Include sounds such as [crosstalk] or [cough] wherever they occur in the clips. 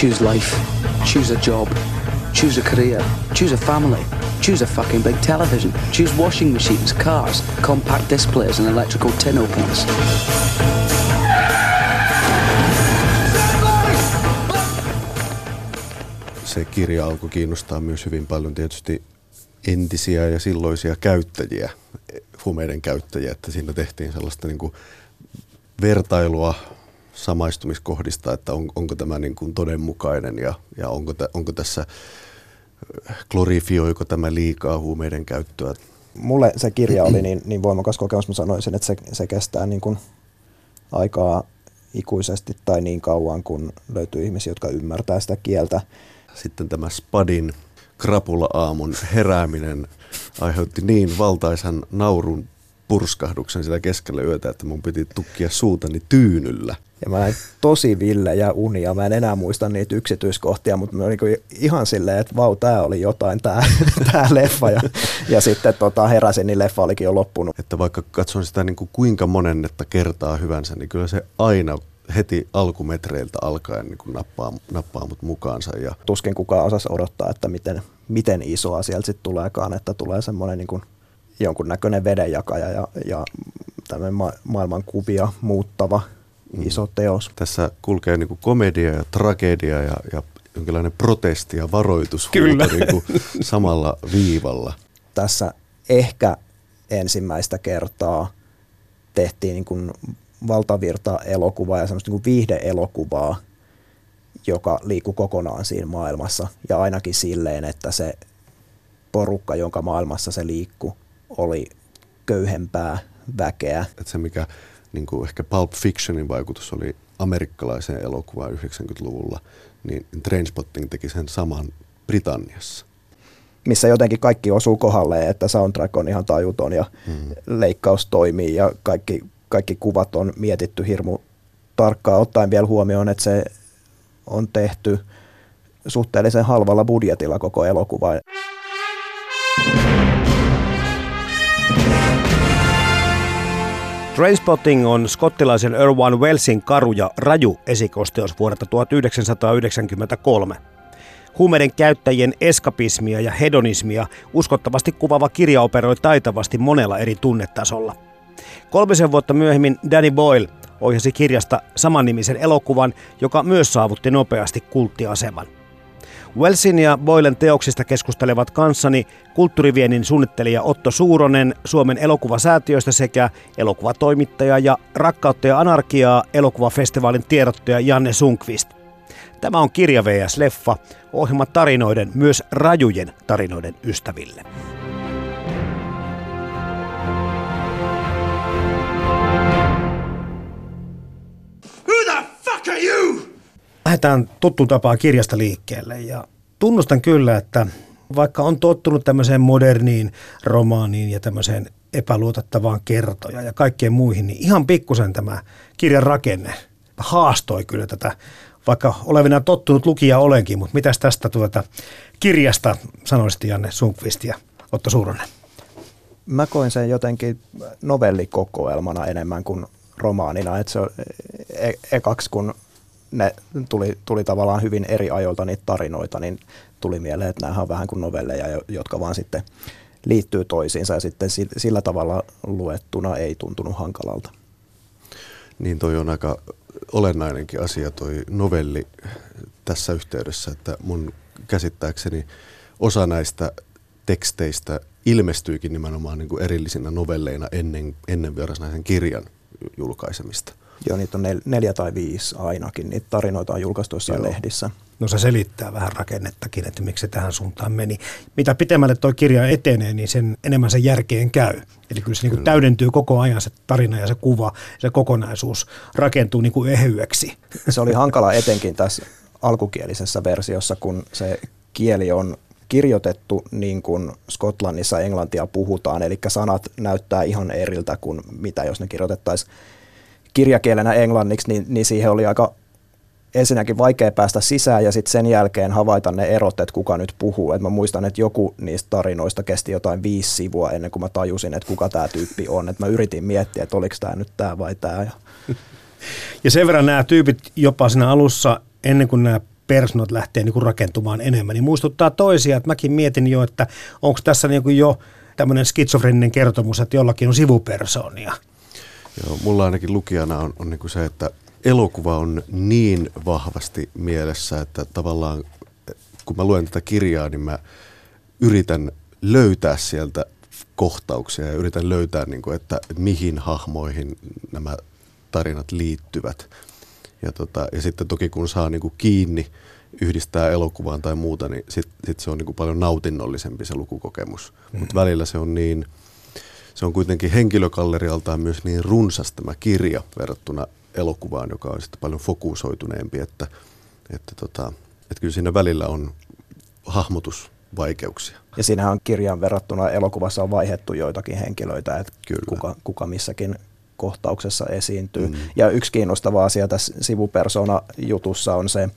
Choose life. Choose a job. Choose a career. Choose a family. Choose a fucking big television. Choose washing machines, cars, compact displays, and electrical tin openers. Se kirja alkoi kiinnostaa myös hyvin paljon tietysti entisiä ja silloisia käyttäjiä, huumeiden käyttäjiä, että siinä tehtiin sellaista niin kuin vertailua samaistumiskohdista, että on, onko tämä niin kuin todenmukainen ja, ja onko, tä, onko tässä, glorifioiko tämä liikaa huumeiden käyttöä. Mulle se kirja oli niin, niin voimakas kokemus, mä sanoisin, että se, se kestää niin kuin aikaa ikuisesti tai niin kauan, kun löytyy ihmisiä, jotka ymmärtää sitä kieltä. Sitten tämä Spadin krapula-aamun herääminen aiheutti niin valtaisan naurun purskahduksen sitä keskellä yötä, että mun piti tukkia suutani tyynyllä. Ja mä näin tosi villejä unia. Mä en enää muista niitä yksityiskohtia, mutta mä olin ihan silleen, että vau, tää oli jotain, tää, [laughs] tää leffa. Ja, ja sitten tota, heräsin, niin leffa olikin jo loppunut. Että vaikka katson sitä niin kuin kuinka monennetta kertaa hyvänsä, niin kyllä se aina heti alkumetreiltä alkaen niin kuin nappaa, nappaa mut mukaansa. Ja... Tuskin kukaan osasi odottaa, että miten, miten isoa sieltä sitten tuleekaan, että tulee semmoinen niin kuin jonkunnäköinen vedenjakaja ja, ja tämmöinen ma- maailman kuvia muuttava. Iso teos. Tässä kulkee niin kuin komedia ja tragedia ja, ja jonkinlainen protesti ja varoitus Kyllä. Niin kuin samalla viivalla. Tässä ehkä ensimmäistä kertaa tehtiin niin kuin valtavirta elokuvaa ja semmoista niin kuin viihde-elokuvaa, joka liikkuu kokonaan siinä maailmassa. Ja ainakin silleen, että se porukka, jonka maailmassa se liikkuu, oli köyhempää väkeä. Et se, mikä niin kuin ehkä Pulp Fictionin vaikutus oli amerikkalaiseen elokuvaan 90-luvulla, niin Trainspotting teki sen saman Britanniassa. Missä jotenkin kaikki osuu kohdalle, että soundtrack on ihan tajuton ja hmm. leikkaus toimii ja kaikki, kaikki kuvat on mietitty hirmu tarkkaan ottaen vielä huomioon, että se on tehty suhteellisen halvalla budjetilla koko elokuva. Trainspotting on skottilaisen Irwan Wellsin karu ja raju esikosteos vuodelta 1993. Huumeiden käyttäjien eskapismia ja hedonismia uskottavasti kuvaava kirja operoi taitavasti monella eri tunnetasolla. Kolmisen vuotta myöhemmin Danny Boyle ohjasi kirjasta samannimisen elokuvan, joka myös saavutti nopeasti kulttiaseman. Wellsin ja Boylen teoksista keskustelevat kanssani kulttuuriviennin suunnittelija Otto Suuronen Suomen elokuvasäätiöstä sekä elokuvatoimittaja ja Rakkautta ja anarkiaa elokuvafestivaalin tiedottaja Janne Sunkvist. Tämä on Kirja VS Leffa, ohjelma tarinoiden, myös rajujen tarinoiden ystäville. Lähdetään tuttu tapaa kirjasta liikkeelle ja tunnustan kyllä, että vaikka on tottunut tämmöiseen moderniin romaaniin ja tämmöiseen epäluotettavaan kertoja ja kaikkeen muihin, niin ihan pikkusen tämä kirjan rakenne haastoi kyllä tätä, vaikka olevina tottunut lukija olenkin, mutta mitäs tästä tuota kirjasta sanoisit Janne Sunkvist ja Otto Suuronen? Mä koin sen jotenkin novellikokoelmana enemmän kuin romaanina, että se on e- ekaksi kun ne tuli, tuli tavallaan hyvin eri ajoilta niitä tarinoita, niin tuli mieleen, että nämä on vähän kuin novelleja, jotka vaan sitten liittyy toisiinsa ja sitten sillä tavalla luettuna ei tuntunut hankalalta. Niin toi on aika olennainenkin asia toi novelli tässä yhteydessä, että mun käsittääkseni osa näistä teksteistä ilmestyikin nimenomaan niin kuin erillisinä novelleina ennen, ennen Vierasnaisen kirjan julkaisemista. Joo, niitä on nel, neljä tai viisi ainakin. Niitä tarinoita on julkaistu jossain Joo. lehdissä. No se selittää vähän rakennettakin, että miksi se tähän suuntaan meni. Mitä pitemmälle tuo kirja etenee, niin sen enemmän se järkeen käy. Eli kyllä se niin täydentyy koko ajan se tarina ja se kuva, se kokonaisuus rakentuu niin kuin ehyeksi. Se oli hankala etenkin tässä alkukielisessä versiossa, kun se kieli on kirjoitettu niin kuin Skotlannissa englantia puhutaan, eli sanat näyttää ihan eriltä kuin mitä jos ne kirjoitettaisiin kirjakielenä englanniksi, niin, niin siihen oli aika ensinnäkin vaikea päästä sisään ja sitten sen jälkeen havaita ne erot, että kuka nyt puhuu. Et mä muistan, että joku niistä tarinoista kesti jotain viisi sivua ennen kuin mä tajusin, että kuka tämä tyyppi on. Et mä yritin miettiä, että oliko tämä nyt tämä vai tämä. [laughs] Ja sen verran nämä tyypit jopa siinä alussa, ennen kuin nämä persoonat lähtee niin rakentumaan enemmän, niin muistuttaa toisia, että mäkin mietin jo, että onko tässä niin kuin jo tämmöinen skitsofreninen kertomus, että jollakin on sivupersoonia. Joo, mulla ainakin lukijana on, on niin kuin se, että elokuva on niin vahvasti mielessä, että tavallaan kun mä luen tätä kirjaa, niin mä yritän löytää sieltä kohtauksia ja yritän löytää, niin kuin, että mihin hahmoihin nämä tarinat liittyvät. Ja, tota, ja sitten toki kun saa niin kuin kiinni, yhdistää elokuvaan tai muuta, niin sitten sit se on niin kuin paljon nautinnollisempi se lukukokemus. Mm. Mutta välillä se on niin, se on kuitenkin henkilökallerialtaan myös niin runsas tämä kirja verrattuna elokuvaan, joka on sitten paljon fokusoituneempi, että, että, tota, että kyllä siinä välillä on hahmotusvaikeuksia. Ja siinähän on kirjan verrattuna elokuvassa on vaihettu joitakin henkilöitä, että Kyllä. kuka, kuka missäkin kohtauksessa esiintyy. Mm. Ja yksi kiinnostava asia tässä sivupersona-jutussa on se,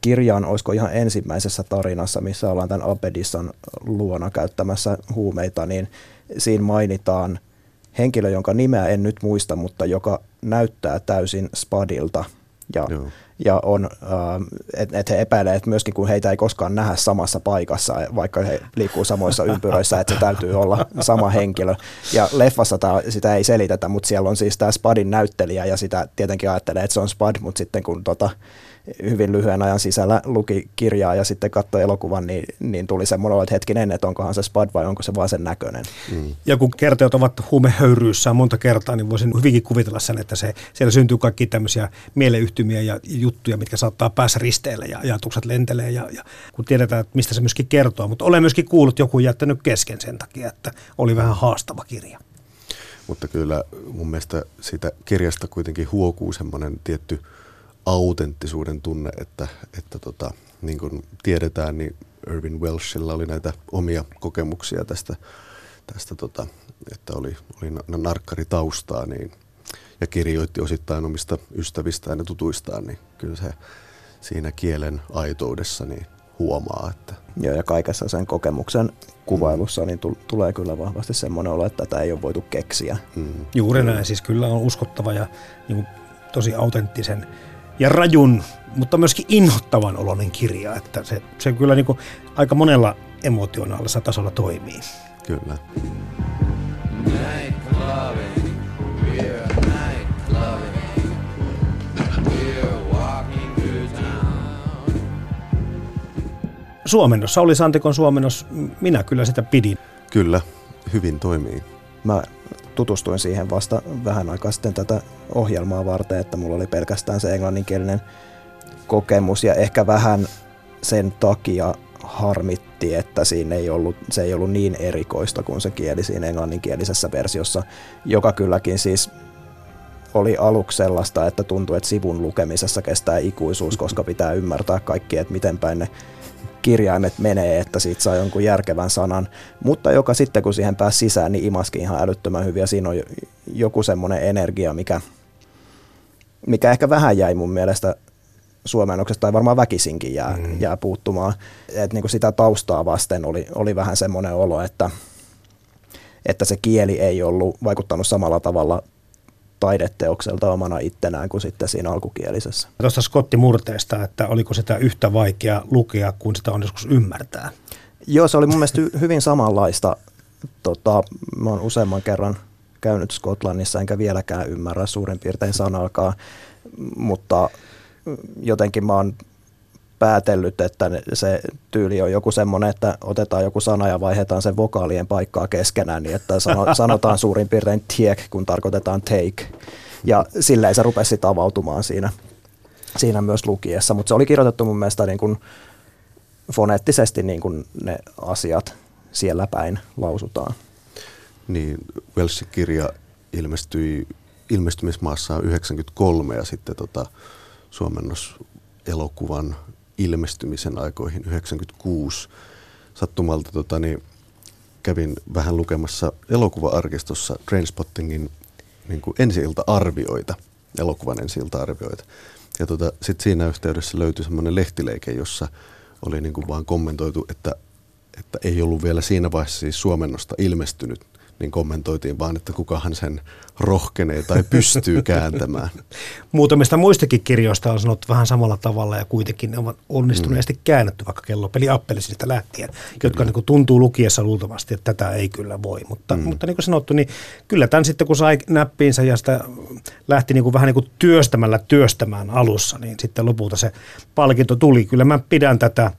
kirjan, olisiko ihan ensimmäisessä tarinassa, missä ollaan tämän Abedissan luona käyttämässä huumeita, niin siinä mainitaan henkilö, jonka nimeä en nyt muista, mutta joka näyttää täysin Spadilta. Ja, Joo. ja on, että et he epäilevät, että myöskin kun heitä ei koskaan nähdä samassa paikassa, vaikka he liikkuu samoissa ympyröissä, että se täytyy olla sama henkilö. Ja leffassa tää, sitä ei selitetä, mutta siellä on siis tämä Spadin näyttelijä ja sitä tietenkin ajattelee, että se on Spad, mutta sitten kun tota, hyvin lyhyen ajan sisällä luki kirjaa ja sitten katsoi elokuvan, niin, niin tuli semmoinen olo, että hetkinen, että onkohan se Spad vai onko se vaan sen näköinen. Mm. Ja kun kertojat ovat huumehöyryyssään monta kertaa, niin voisin hyvinkin kuvitella sen, että se, siellä syntyy kaikki tämmöisiä mieleyhtymiä ja juttuja, mitkä saattaa päässä risteillä ja ajatukset lentelee. Ja, ja kun tiedetään, että mistä se myöskin kertoo. Mutta olen myöskin kuullut joku jättänyt kesken sen takia, että oli vähän haastava kirja. Mutta kyllä mun mielestä siitä kirjasta kuitenkin huokuu semmoinen tietty autenttisuuden tunne, että, että tota, niin kuin tiedetään, niin Irvin Welshilla oli näitä omia kokemuksia tästä, tästä tota, että oli, oli na- narkkaritaustaa niin, ja kirjoitti osittain omista ystävistään ja tutuistaan, niin kyllä se siinä kielen aitoudessa niin huomaa, että Joo, ja kaikessa sen kokemuksen kuvailussa niin tul- tulee kyllä vahvasti semmoinen olo, että tätä ei ole voitu keksiä. mm, Juuri näin, siis kyllä on uskottava ja niin kuin, tosi autenttisen ja rajun, mutta myöskin inhottavan oloinen kirja, että se, se kyllä niin kuin aika monella emotionaalisella tasolla toimii. kyllä. Suomennos, Sauli Santikon suomennos, minä kyllä sitä pidin. Kyllä, hyvin toimii. Mä tutustuin siihen vasta vähän aikaa sitten tätä ohjelmaa varten, että mulla oli pelkästään se englanninkielinen kokemus ja ehkä vähän sen takia harmitti, että siinä ei ollut, se ei ollut niin erikoista kuin se kieli siinä englanninkielisessä versiossa, joka kylläkin siis oli aluksi sellaista, että tuntui, että sivun lukemisessa kestää ikuisuus, koska pitää ymmärtää kaikki, että miten päin ne kirjaimet menee, että siitä saa jonkun järkevän sanan, mutta joka sitten kun siihen pääsi sisään, niin imaski ihan älyttömän hyviä. Siinä on jo- joku semmoinen energia, mikä, mikä ehkä vähän jäi mun mielestä suomennoksesta, tai varmaan väkisinkin jää, mm. jää puuttumaan. Et niin kuin sitä taustaa vasten oli, oli vähän semmoinen olo, että, että se kieli ei ollut vaikuttanut samalla tavalla taideteokselta omana ittenään kuin sitten siinä alkukielisessä. Tuosta Scotti Murteesta, että oliko sitä yhtä vaikea lukea kuin sitä on joskus ymmärtää. Joo, se oli mun mielestä hy- hyvin samanlaista. Tota, mä oon useamman kerran käynyt Skotlannissa, enkä vieläkään ymmärrä suurin piirtein sanalkaa, mutta jotenkin mä oon päätellyt, että se tyyli on joku semmoinen, että otetaan joku sana ja vaihdetaan sen vokaalien paikkaa keskenään, niin että sano, [laughs] sanotaan suurin piirtein tiek, kun tarkoitetaan take. Ja silleen se rupesi avautumaan siinä, siinä myös lukiessa, mutta se oli kirjoitettu mun mielestä niin kuin foneettisesti niin kuin ne asiat siellä päin lausutaan. Niin, Welsin kirja ilmestyi ilmestymismaassa 93 ja sitten tota, suomennos elokuvan ilmestymisen aikoihin 96. Sattumalta tota, niin, kävin vähän lukemassa elokuva-arkistossa Trainspottingin niin ensi-ilta-arvioita, elokuvan ensi-ilta-arvioita. Ja tota, sitten siinä yhteydessä löytyi semmoinen lehtileike, jossa oli niin kuin vaan kommentoitu, että, että ei ollut vielä siinä vaiheessa siis suomennosta ilmestynyt niin kommentoitiin vaan, että kukahan sen rohkenee tai pystyy [laughs] kääntämään. Muutamista muistakin kirjoista on sanottu vähän samalla tavalla ja kuitenkin ne ovat onnistuneesti mm. käännetty vaikka kellopeli Appelisinista lähtien, jotka niin kuin tuntuu lukiessa luultavasti, että tätä ei kyllä voi. Mutta, mm. mutta niin kuin sanottu, niin kyllä tämän sitten kun sai näppiinsä ja sitä lähti niin kuin vähän niin kuin työstämällä työstämään alussa, niin sitten lopulta se palkinto tuli. Kyllä mä pidän tätä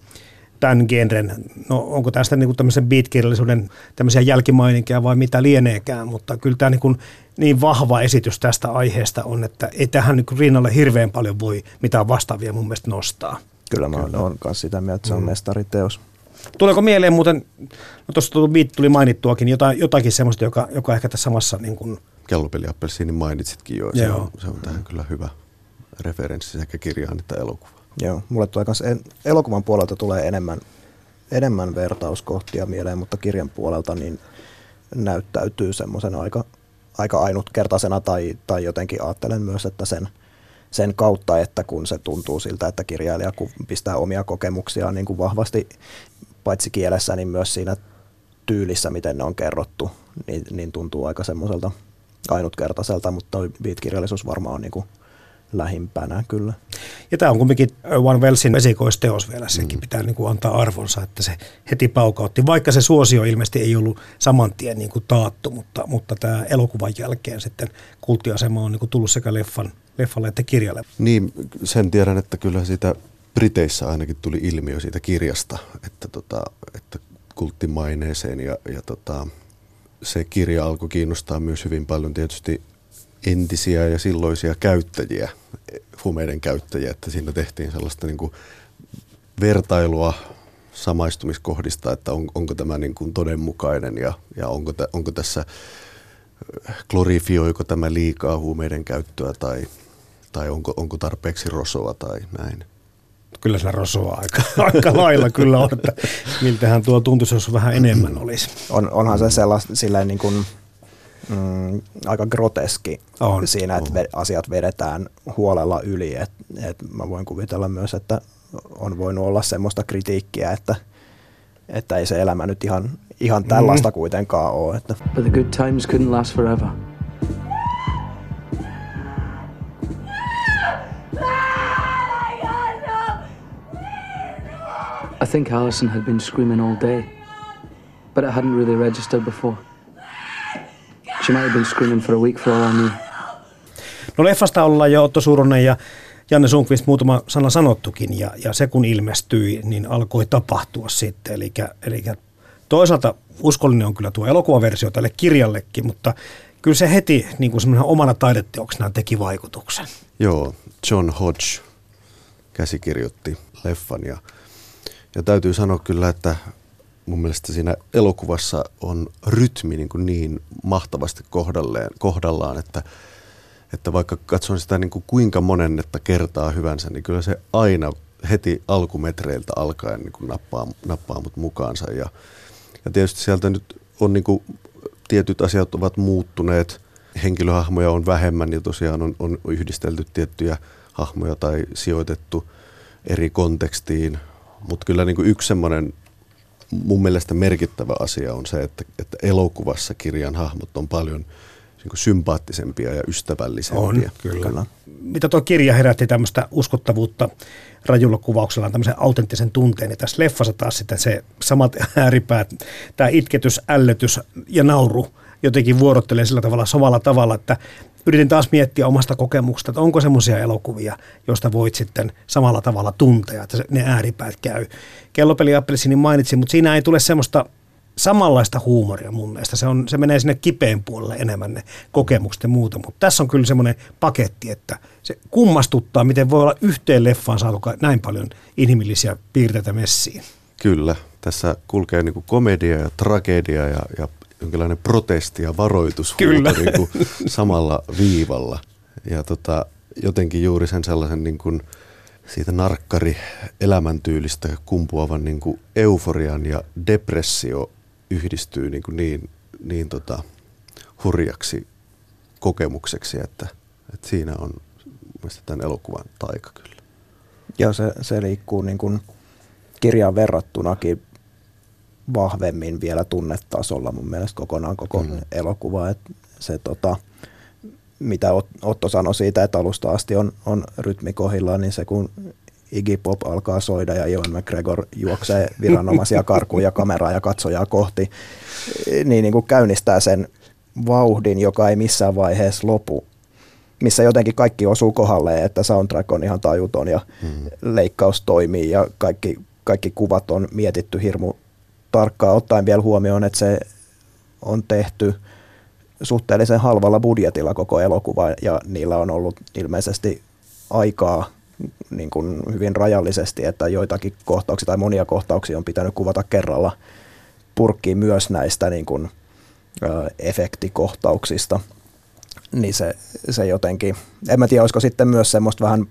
tämän genren, no onko tästä niin tämmöisen beat-kirjallisuuden tämmöisiä jälkimaininkeja vai mitä lieneekään, mutta kyllä tämä niin, niin vahva esitys tästä aiheesta on, että ei tähän niin rinnalle hirveän paljon voi mitään vastaavia mun mielestä nostaa. Kyllä mä oon myös sitä mieltä, että se on mm. mestariteos. Tuleeko mieleen muuten, no tuossa beat tuli mainittuakin, jotain, jotakin semmoista, joka, joka ehkä tässä samassa niin kuin... Kellopeliappelsiinin mainitsitkin jo, se, on, se on tähän kyllä hyvä referenssi sekä kirjaan että elokuvaan. Joo, mulle tulee kans en, elokuvan puolelta tulee enemmän, enemmän vertauskohtia mieleen, mutta kirjan puolelta niin näyttäytyy semmoisen aika, aika ainutkertaisena tai, tai jotenkin ajattelen myös, että sen, sen kautta, että kun se tuntuu siltä, että kirjailija pistää omia kokemuksia niin kuin vahvasti paitsi kielessä, niin myös siinä tyylissä, miten ne on kerrottu, niin, niin tuntuu aika semmoiselta ainutkertaiselta, mutta toi beat-kirjallisuus varmaan on niin kuin lähimpänä kyllä. Ja tämä on kumminkin One Wellsin esikoisteos vielä, sekin mm. pitää niin kuin antaa arvonsa, että se heti paukautti, vaikka se suosio ilmeisesti ei ollut saman tien niin kuin taattu, mutta, mutta tämä elokuvan jälkeen sitten kulttiasema on niin kuin tullut sekä leffan, leffalle että kirjalle. Niin, sen tiedän, että kyllä sitä Briteissä ainakin tuli ilmiö siitä kirjasta, että, tota, että kulttimaineeseen ja, ja tota, se kirja alkoi kiinnostaa myös hyvin paljon tietysti entisiä ja silloisia käyttäjiä, humeiden käyttäjiä, että siinä tehtiin sellaista niin kuin vertailua samaistumiskohdista, että on, onko tämä niin kuin todenmukainen ja, ja onko, tä, onko tässä, glorifioiko tämä liikaa huumeiden käyttöä tai, tai onko, onko tarpeeksi rosoa tai näin. Kyllä sillä rosoa aika, aika lailla kyllä on, että miltähän tuo tuntuisi, jos vähän enemmän [clears throat] olisi. On, onhan se sellaista silleen niin kuin mm, aika groteski on, siinä, että on. asiat vedetään huolella yli. Et, et mä voin kuvitella myös, että on voinut olla semmoista kritiikkiä, että, että ei se elämä nyt ihan, ihan tällaista mm. kuitenkaan ole. Että. But the good times couldn't last forever. I think Alison had been screaming all day, but it hadn't really registered before. She might have been screaming for a week for all I knew. No leffasta ollaan jo Otto Suronen ja Janne Sunkvist muutama sana sanottukin ja, ja se kun ilmestyi, niin alkoi tapahtua sitten. Eli, eli toisaalta uskollinen on kyllä tuo elokuvaversio tälle kirjallekin, mutta kyllä se heti niin kuin omana taideteoksena teki vaikutuksen. Joo, John Hodge käsikirjoitti leffan ja, ja täytyy sanoa kyllä, että mun mielestä siinä elokuvassa on rytmi niin, kuin niin mahtavasti kohdalleen, kohdallaan, että, että vaikka katson sitä niin kuin kuinka monennetta kertaa hyvänsä, niin kyllä se aina heti alkumetreiltä alkaen niin kuin nappaa, nappaa mut mukaansa. Ja, ja tietysti sieltä nyt on niin kuin, tietyt asiat ovat muuttuneet, henkilöhahmoja on vähemmän ja tosiaan on, on yhdistelty tiettyjä hahmoja tai sijoitettu eri kontekstiin, mutta kyllä niin kuin yksi semmoinen mun mielestä merkittävä asia on se, että, että elokuvassa kirjan hahmot on paljon niin sympaattisempia ja ystävällisempiä. On, kyllä. kyllä. Mitä tuo kirja herätti tämmöistä uskottavuutta rajulla kuvauksella, tämmöisen autenttisen tunteen, niin tässä leffassa taas sitten se samat ääripäät, tämä itketys, ällötys ja nauru jotenkin vuorottelee sillä tavalla samalla tavalla, että yritin taas miettiä omasta kokemuksesta, että onko semmoisia elokuvia, joista voit sitten samalla tavalla tuntea, että ne ääripäät käy. Kellopeli Appelsinin mainitsin, mutta siinä ei tule semmoista samanlaista huumoria mun mielestä. Se, on, se menee sinne kipeen puolelle enemmän ne kokemukset ja muuta, mutta tässä on kyllä semmoinen paketti, että se kummastuttaa, miten voi olla yhteen leffaan saatu näin paljon inhimillisiä piirteitä messiin. Kyllä, tässä kulkee niin komedia ja tragedia ja, ja jonkinlainen protesti ja varoitus Kyllä. Niin kuin samalla viivalla. Ja tota, jotenkin juuri sen sellaisen niin kuin siitä narkkari elämäntyylistä kumpuavan niin kuin euforian ja depressio yhdistyy niin, kuin niin, niin tota, hurjaksi kokemukseksi, että, että siinä on mielestäni tämän elokuvan taika kyllä. Ja se, se liikkuu niin kuin kirjaan verrattunakin vahvemmin vielä tunnetasolla mun mielestä kokonaan koko mm. elokuva. Et se tota, mitä Otto sanoi siitä, että alusta asti on, on rytmi kohillaan, niin se kun Iggy Pop alkaa soida ja Ewan McGregor juoksee [laughs] viranomaisia karkuun ja kameraa ja katsojaa kohti, niin, niin kuin käynnistää sen vauhdin, joka ei missään vaiheessa lopu, missä jotenkin kaikki osuu kohdalle, että soundtrack on ihan tajuton ja hmm. leikkaus toimii ja kaikki, kaikki kuvat on mietitty hirmu tarkkaan ottaen vielä huomioon, että se on tehty suhteellisen halvalla budjetilla koko elokuva ja niillä on ollut ilmeisesti aikaa niin kuin hyvin rajallisesti, että joitakin kohtauksia tai monia kohtauksia on pitänyt kuvata kerralla purkkiin myös näistä niin kuin, ö, efektikohtauksista. Niin se, se jotenkin, en mä tiedä, olisiko sitten myös semmoista vähän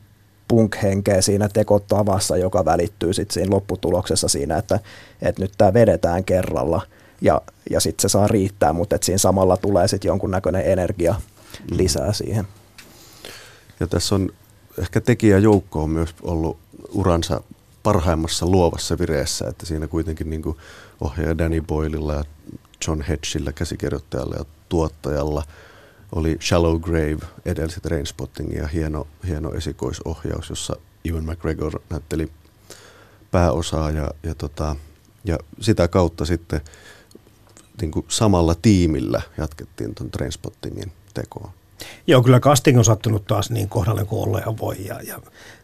punk-henkeä siinä tekotavassa, joka välittyy sitten siinä lopputuloksessa siinä, että, että nyt tämä vedetään kerralla ja, ja sitten se saa riittää, mutta että siinä samalla tulee sitten jonkunnäköinen energia mm. lisää siihen. Ja tässä on ehkä tekijäjoukko on myös ollut uransa parhaimmassa luovassa vireessä, että siinä kuitenkin niin kuin ohjaaja Danny Boylella ja John Hedgillä, käsikirjoittajalla ja tuottajalla oli Shallow Grave, edelliset Rainspotting ja hieno, hieno esikoisohjaus, jossa Ewan McGregor näytteli pääosaa ja, ja, tota, ja sitä kautta sitten niin kuin samalla tiimillä jatkettiin tuon Trainspottingin tekoa. Joo, kyllä casting on sattunut taas niin kohdalle kuin olla ja voi. Ja, ja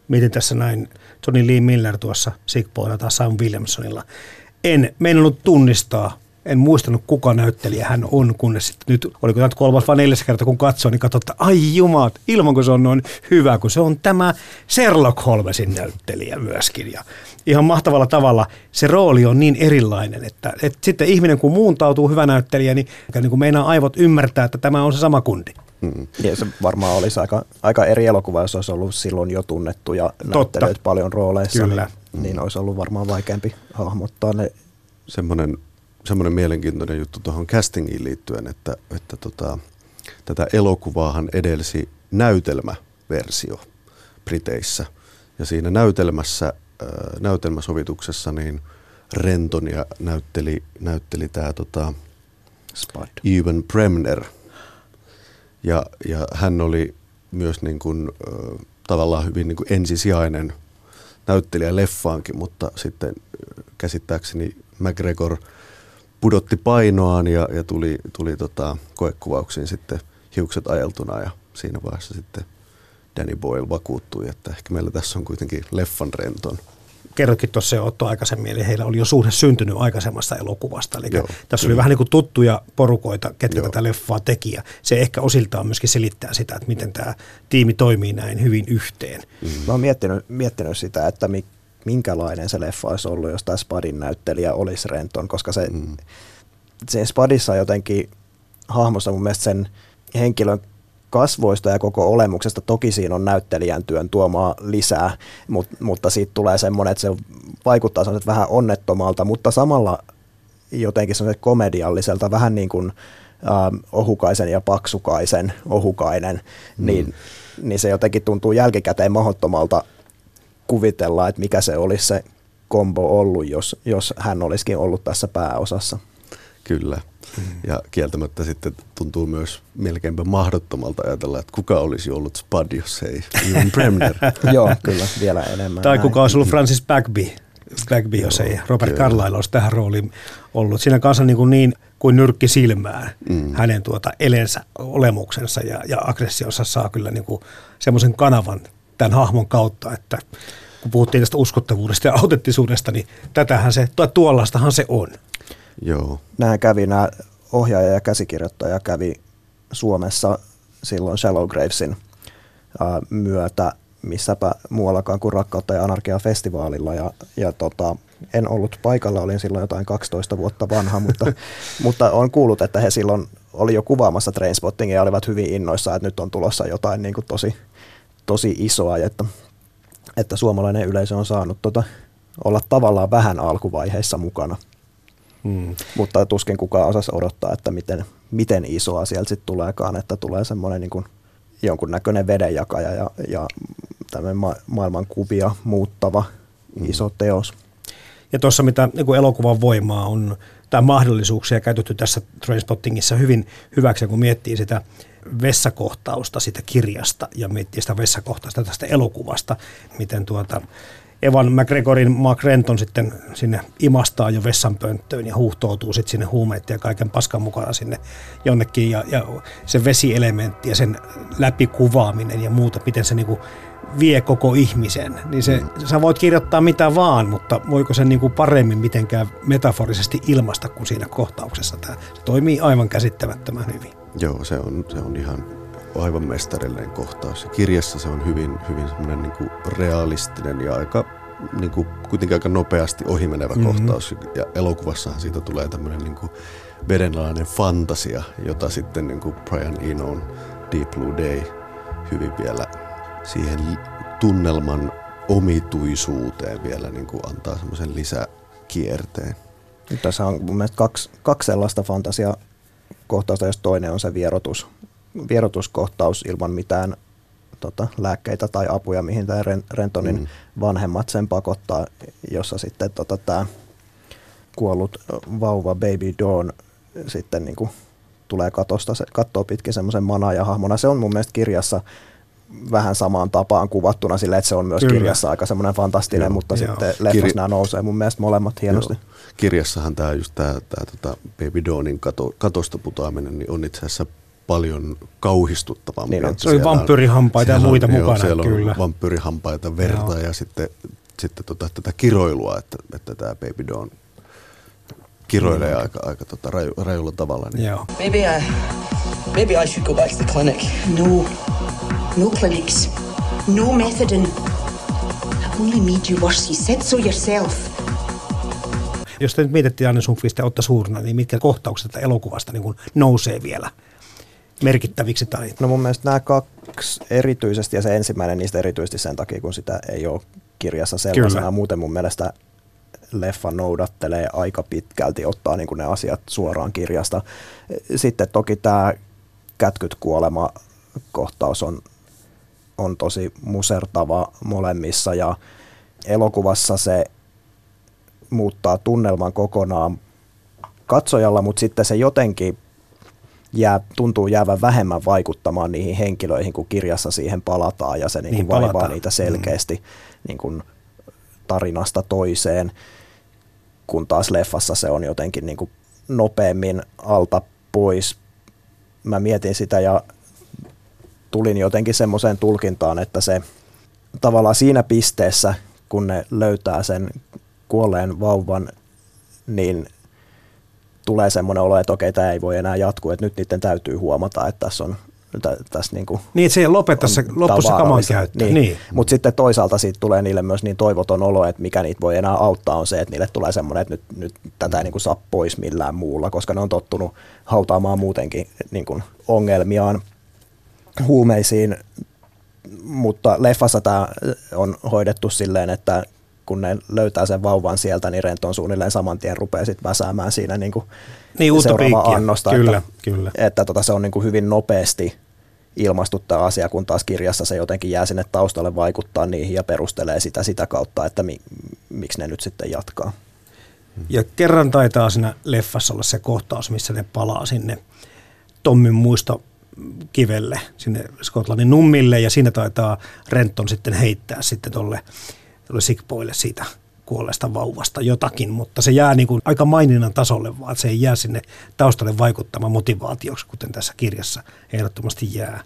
mietin tässä näin Johnny Lee Miller tuossa Sigpoina tai Sam Williamsonilla. En meinannut tunnistaa en muistanut kuka näyttelijä hän on, kunnes sitten nyt, oliko tämä kolmas vai neljäs kerta, kun katsoo, niin katsoo, että ai jumat, ilman kun se on noin hyvä, kun se on tämä Sherlock Holmesin näyttelijä myöskin. Ja ihan mahtavalla tavalla se rooli on niin erilainen, että, että sitten ihminen kun muuntautuu hyvä näyttelijä, niin, niin kuin meinaa aivot ymmärtää, että tämä on se sama kundi. Mm. Ja se varmaan olisi aika, aika eri elokuva, jos olisi ollut silloin jo tunnettuja näyttelijöitä paljon rooleissa. Kyllä. Niin, niin olisi ollut varmaan vaikeampi hahmottaa ne. Semmoinen, semmoinen mielenkiintoinen juttu tuohon castingiin liittyen, että, että tota, tätä elokuvaahan edelsi näytelmäversio Briteissä. Ja siinä näytelmässä, äh, näytelmäsovituksessa niin Rentonia näytteli, näytteli tämä tota, Spud. Ewan Bremner – ja, ja hän oli myös niin kuin, ö, tavallaan hyvin niin kuin ensisijainen näyttelijä leffaankin, mutta sitten käsittääkseni McGregor pudotti painoaan ja, ja tuli, tuli tota, koekuvauksiin sitten hiukset ajeltuna ja siinä vaiheessa sitten Danny Boyle vakuuttui, että ehkä meillä tässä on kuitenkin leffan renton kerrotkin tuossa jo Otto aikaisemmin, eli heillä oli jo suhde syntynyt aikaisemmasta elokuvasta. Eli Joo, tässä oli vähän niin kuin tuttuja porukoita, ketkä Joo. tätä leffaa teki. Ja se ehkä osiltaan myöskin selittää sitä, että miten tämä tiimi toimii näin hyvin yhteen. Mm. Mä oon miettinyt, miettinyt sitä, että mi, minkälainen se leffa olisi ollut, jos tämä Spadin näyttelijä olisi Renton, koska se, mm. se Spadissa jotenkin hahmossa mun mielestä sen henkilön kasvoista ja koko olemuksesta. Toki siinä on näyttelijän työn tuomaa lisää, mutta, mutta siitä tulee semmoinen, että se vaikuttaa vähän onnettomalta, mutta samalla jotenkin semmoinen komedialliselta, vähän niin kuin äh, ohukaisen ja paksukaisen ohukainen, mm. niin, niin se jotenkin tuntuu jälkikäteen mahdottomalta kuvitella, että mikä se olisi se kombo ollut, jos, jos hän olisikin ollut tässä pääosassa. Kyllä. Mm. Ja kieltämättä sitten tuntuu myös melkeinpä mahdottomalta ajatella, että kuka olisi ollut Spud, jos ei Ian Bremner. [laughs] Joo, kyllä, vielä enemmän. Tai näin. kuka olisi ollut Francis Bagby, Bagby jos ei Robert kyllä. Carlyle olisi tähän rooliin ollut. Siinä kanssa niin kuin, niin kuin nyrkki silmään mm. hänen tuota elensä, olemuksensa ja, ja aggressionsa saa kyllä niin kuin semmoisen kanavan tämän hahmon kautta, että kun puhuttiin tästä uskottavuudesta ja autenttisuudesta, niin tätähän se, tuollaistahan se on. Joo. Nämä kävi, nämä ohjaaja ja käsikirjoittaja kävi Suomessa silloin Shallow Gravesin ää, myötä missäpä muuallakaan kuin Rakkautta ja Anarkia-festivaalilla. Ja, ja tota, en ollut paikalla, olin silloin jotain 12 vuotta vanha, mutta, [laughs] mutta on kuullut, että he silloin oli jo kuvaamassa Trainspottingia ja olivat hyvin innoissaan, että nyt on tulossa jotain niin kuin tosi, tosi isoa, että, että suomalainen yleisö on saanut tota, olla tavallaan vähän alkuvaiheissa mukana. Hmm. Mutta tuskin kukaan osasi odottaa, että miten, miten isoa sieltä sitten tuleekaan, että tulee semmoinen niin jonkunnäköinen vedenjakaja ja, ja tämmöinen ma- maailmankuvia muuttava hmm. iso teos. Ja tuossa mitä niin elokuvan voimaa on, tai mahdollisuuksia käytetty tässä Trainspottingissa hyvin hyväksi, kun miettii sitä vessakohtausta sitä kirjasta ja miettii sitä vessakohtausta tästä elokuvasta, miten tuota Evan McGregorin Mark Renton sitten sinne imastaa jo vessanpönttöön ja huuhtoutuu sitten sinne huumeiden ja kaiken paskan mukana sinne jonnekin ja, ja se vesielementti ja sen läpikuvaaminen ja muuta, miten se niinku vie koko ihmisen, niin se, mm. sä voit kirjoittaa mitä vaan, mutta voiko sen niinku paremmin mitenkään metaforisesti ilmasta kuin siinä kohtauksessa. Tämä, se toimii aivan käsittämättömän hyvin. Joo, se on, se on ihan aivan mestarillinen kohtaus. Kirjassa se on hyvin, hyvin semmoinen niin kuin realistinen ja aika niin kuin, kuitenkin aika nopeasti ohimenevä mm-hmm. kohtaus. Ja elokuvassahan siitä tulee tämmöinen niin kuin vedenalainen fantasia, jota sitten niin kuin Brian Enon Deep Blue Day hyvin vielä siihen tunnelman omituisuuteen vielä niin kuin antaa semmoisen lisäkierteen. Nyt tässä on mun mielestä kaksi, kaksi sellaista fantasiakohtausta, jos toinen on se vierotus, vierotuskohtaus ilman mitään tota, lääkkeitä tai apuja, mihin tämä Rentonin mm. vanhemmat sen pakottaa, jossa sitten tota, tämä kuollut vauva Baby Dawn sitten niin kuin tulee katosta, se, kattoo pitkin semmoisen hahmona. Se on mun mielestä kirjassa vähän samaan tapaan kuvattuna sille, että se on myös Kyllä. kirjassa aika semmoinen fantastinen, joo, mutta joo. sitten leffassa Kir- nämä nousee mun mielestä molemmat hienosti. Joo. Kirjassahan tämä just tämä, tämä tota Baby Dawnin kato, katosta putoaminen niin on itse asiassa paljon kauhistuttavampi. Niin, se oli vampyrihampaita ja muita on, mukana. Joo, siellä kyllä. on vampyrihampaita, verta joo. ja sitten, sitten tota, tätä kiroilua, että, että tämä Baby Dawn kiroilee mm. aika, aika tota, raju, rajulla tavalla. Niin. Joo. Maybe, I, maybe I should go back to the clinic. No, no clinics, no methadone. I only made you worse. You said so yourself. Jos te nyt mietitte Anne Sundqvist ja Otta Suurna, niin mitkä kohtaukset elokuvasta niin nousee vielä merkittäviksi? Tai? No mun mielestä nämä kaksi erityisesti, ja se ensimmäinen niistä erityisesti sen takia, kun sitä ei ole kirjassa sellaisena. Kyllä. Muuten mun mielestä leffa noudattelee aika pitkälti, ottaa niin kuin ne asiat suoraan kirjasta. Sitten toki tämä kätkyt kuolema kohtaus on, on tosi musertava molemmissa ja elokuvassa se muuttaa tunnelman kokonaan katsojalla, mutta sitten se jotenkin jää, tuntuu jäävän vähemmän vaikuttamaan niihin henkilöihin, kun kirjassa siihen palataan ja se niin niin vaivaa palataan. niitä selkeästi mm. niin kuin tarinasta toiseen, kun taas leffassa se on jotenkin niin kuin nopeammin alta pois. Mä mietin sitä ja tulin jotenkin semmoiseen tulkintaan, että se tavallaan siinä pisteessä, kun ne löytää sen kuolleen vauvan, niin tulee semmoinen olo, että okei, tämä ei voi enää jatkua, että nyt niiden täytyy huomata, että tässä on tässä niin kuin Niin, että se se, loppu se kaman käyttö. Niin. niin. Mutta sitten toisaalta siitä tulee niille myös niin toivoton olo, että mikä niitä voi enää auttaa on se, että niille tulee semmoinen, että nyt, nyt tätä ei niin kuin saa pois millään muulla, koska ne on tottunut hautaamaan muutenkin niin kuin ongelmiaan huumeisiin, mutta leffassa tämä on hoidettu silleen, että kun ne löytää sen vauvan sieltä, niin Renton suunnilleen saman tien rupeaa sitten väsäämään siinä niin kuin niin, seuraava annosta. Kyllä, että, kyllä. että tota, se on niin kuin hyvin nopeasti ilmastuttaa asia, kun taas kirjassa se jotenkin jää sinne taustalle vaikuttaa niihin ja perustelee sitä sitä kautta, että mi, miksi ne nyt sitten jatkaa. Ja kerran taitaa siinä leffassa olla se kohtaus, missä ne palaa sinne Tommin muisto kivelle, sinne Skotlannin nummille, ja siinä taitaa Renton sitten heittää sitten tuolle Sigpoille siitä kuolleesta vauvasta jotakin, mutta se jää niin kuin aika maininnan tasolle, vaan se ei jää sinne taustalle vaikuttamaan motivaatioksi, kuten tässä kirjassa ehdottomasti jää.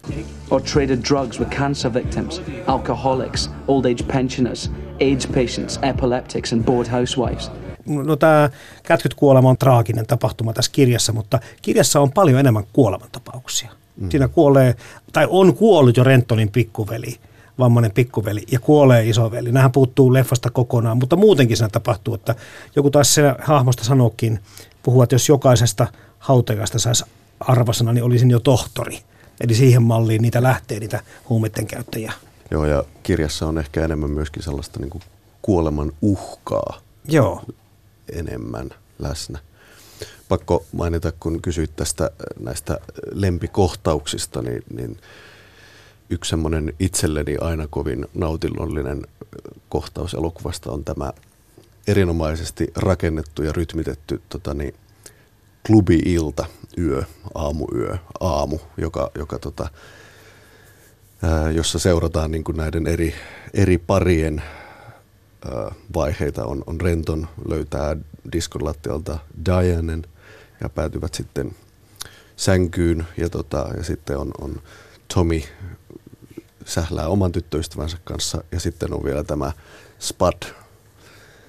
Or traded drugs with cancer victims, alcoholics, old age pensioners, AIDS patients, epileptics and bored housewives. no tämä kätkyt kuolema on traaginen tapahtuma tässä kirjassa, mutta kirjassa on paljon enemmän kuolemantapauksia. Mm. Siinä kuolee, tai on kuollut jo Rentonin pikkuveli, vammainen pikkuveli, ja kuolee isoveli. Nämähän puuttuu leffasta kokonaan, mutta muutenkin siinä tapahtuu, että joku taas se hahmosta sanokin, puhuu, että jos jokaisesta hautajasta saisi arvosana, niin olisin jo tohtori. Eli siihen malliin niitä lähtee, niitä huumeiden käyttäjiä. Joo, ja kirjassa on ehkä enemmän myöskin sellaista niin kuin kuoleman uhkaa Joo. enemmän läsnä. Pakko mainita, kun kysyit tästä näistä lempikohtauksista, niin, niin yksi semmoinen itselleni aina kovin nautillollinen kohtaus elokuvasta on tämä erinomaisesti rakennettu ja rytmitetty tota niin, klubi-ilta, yö, aamuyö, aamu, joka, joka tota, ää, jossa seurataan niin kuin näiden eri, eri parien ää, vaiheita. On, on Renton löytää diskon lattialta Dianen ja päätyvät sitten sänkyyn ja, tota, ja sitten on, on Tommy sählää oman tyttöystävänsä kanssa ja sitten on vielä tämä Spud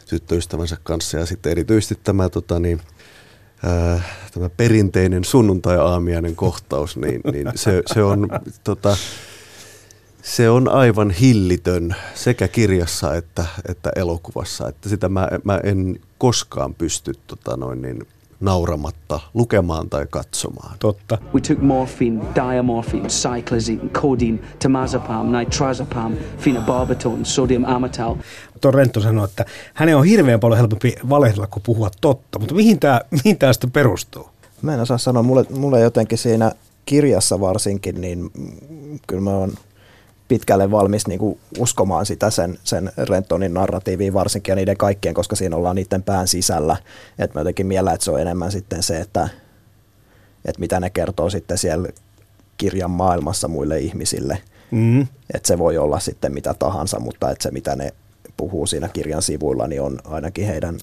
tyttöystävänsä kanssa ja sitten erityisesti tämä tota, niin, ää, tämä perinteinen sunnuntai-aamiainen kohtaus, niin, niin se, se, on, tota, se on aivan hillitön sekä kirjassa että, että elokuvassa. Että sitä mä, mä en koskaan pysty tota, noin, niin, nauramatta lukemaan tai katsomaan. Totta. We took morphine, diamorphine, cyclazine, codeine, temazepam, nitrazepam, phenobarbital, sodium amytal. Tuo Rentto sanoi, että hänen on hirveän paljon helpompi valehdella kuin puhua totta. Mutta mihin tämä mihin tää sitten perustuu? Mä en osaa sanoa, mulle, mulle jotenkin siinä kirjassa varsinkin, niin kyllä mä oon pitkälle valmis niin kuin uskomaan sitä sen, sen Rentonin narratiiviin varsinkin ja niiden kaikkien, koska siinä ollaan niiden pään sisällä. Et mä jotenkin miellä, että se on enemmän sitten se, että, että mitä ne kertoo sitten siellä kirjan maailmassa muille ihmisille. Mm. Että se voi olla sitten mitä tahansa, mutta että se mitä ne puhuu siinä kirjan sivuilla, niin on ainakin heidän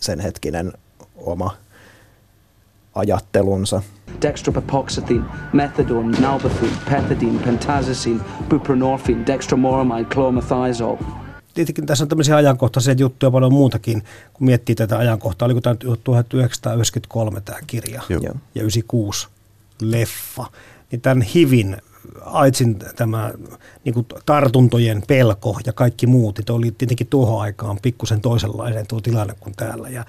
sen hetkinen oma ajattelunsa. Dextropapoxetine, methadone, nalbuphine, pethidine, pentazocine, buprenorphine, dextromoramide, clomethazole. Tietenkin tässä on tämmöisiä ajankohtaisia juttuja paljon muutakin, kun miettii tätä ajankohtaa. Oliko tämä nyt 1993 tämä kirja Joo. Joo. ja 96 leffa. Niin tämän HIVin, AIDSin tämä niin kuin tartuntojen pelko ja kaikki muut, niin oli tietenkin tuohon aikaan pikkusen toisenlainen tuo tilanne kuin täällä. Ja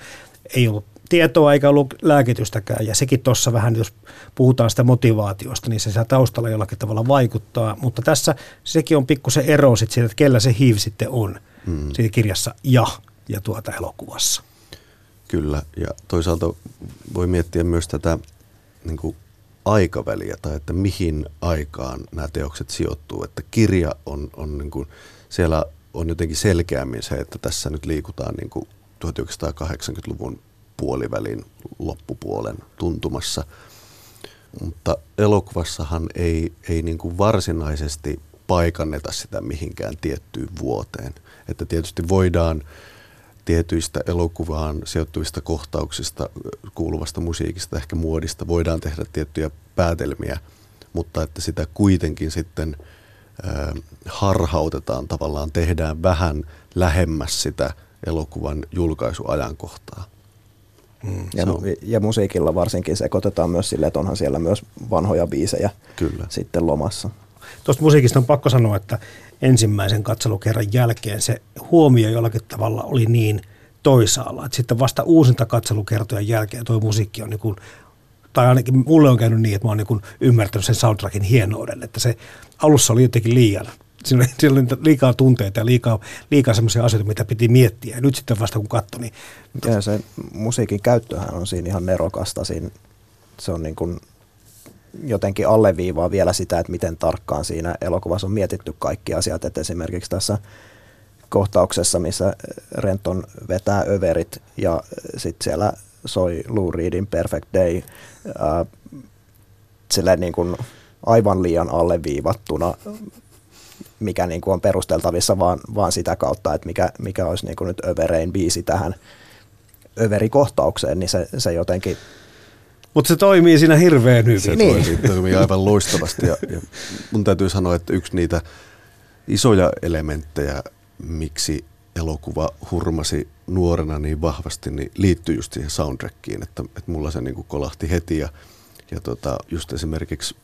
ei ollut tietoa eikä ollut lääkitystäkään. Ja sekin tuossa vähän, jos puhutaan sitä motivaatiosta, niin se siellä taustalla jollakin tavalla vaikuttaa. Mutta tässä sekin on pikkusen ero sit siitä, että kellä se HIV sitten on mm. siinä kirjassa ja, ja tuota elokuvassa. Kyllä, ja toisaalta voi miettiä myös tätä niin kuin aikaväliä tai että mihin aikaan nämä teokset sijoittuu. Että kirja on, on niin kuin, siellä on jotenkin selkeämmin se, että tässä nyt liikutaan niin kuin 1980-luvun puolivälin loppupuolen tuntumassa. Mutta elokuvassahan ei, ei niin kuin varsinaisesti paikanneta sitä mihinkään tiettyyn vuoteen. Että tietysti voidaan tietyistä elokuvaan sijoittuvista kohtauksista, kuuluvasta musiikista, ehkä muodista, voidaan tehdä tiettyjä päätelmiä, mutta että sitä kuitenkin sitten harhautetaan tavallaan, tehdään vähän lähemmäs sitä elokuvan julkaisuajankohtaa. Ja, Se on- ja musiikilla varsinkin sekoitetaan myös sille, että onhan siellä myös vanhoja biisejä Kyllä. sitten lomassa. Tuosta musiikista on pakko sanoa, että ensimmäisen katselukerran jälkeen se huomio jollakin tavalla oli niin toisaalla, että sitten vasta uusinta katselukertojen jälkeen tuo musiikki on niin kuin, tai ainakin mulle on käynyt niin, että mä oon niin kuin ymmärtänyt sen soundtrackin hienouden, että se alussa oli jotenkin liian, siinä oli, siinä oli liikaa tunteita ja liikaa, liikaa semmoisia asioita, mitä piti miettiä. Ja nyt sitten vasta kun katsoi, niin Ja se musiikin käyttöhän on siinä ihan nerokasta. Siinä, se on niin kuin jotenkin alleviivaa vielä sitä, että miten tarkkaan siinä elokuvassa on mietitty kaikki asiat. Et esimerkiksi tässä kohtauksessa, missä Renton vetää överit ja sitten siellä soi Lou Reedin Perfect Day ää, niin kuin aivan liian alleviivattuna, mikä niin kuin on perusteltavissa vaan, vaan sitä kautta, että mikä, mikä olisi niin kuin nyt överein biisi tähän överikohtaukseen, niin se, se jotenkin mutta se toimii siinä hirveän hyvin. Se Niin. niin. toimii aivan loistavasti. Ja, ja mun täytyy sanoa, että yksi niitä isoja elementtejä, miksi elokuva hurmasi nuorena niin vahvasti, niin liittyi just siihen soundtrackiin, että, että mulla se niin kuin kolahti heti ja, ja tota, just esimerkiksi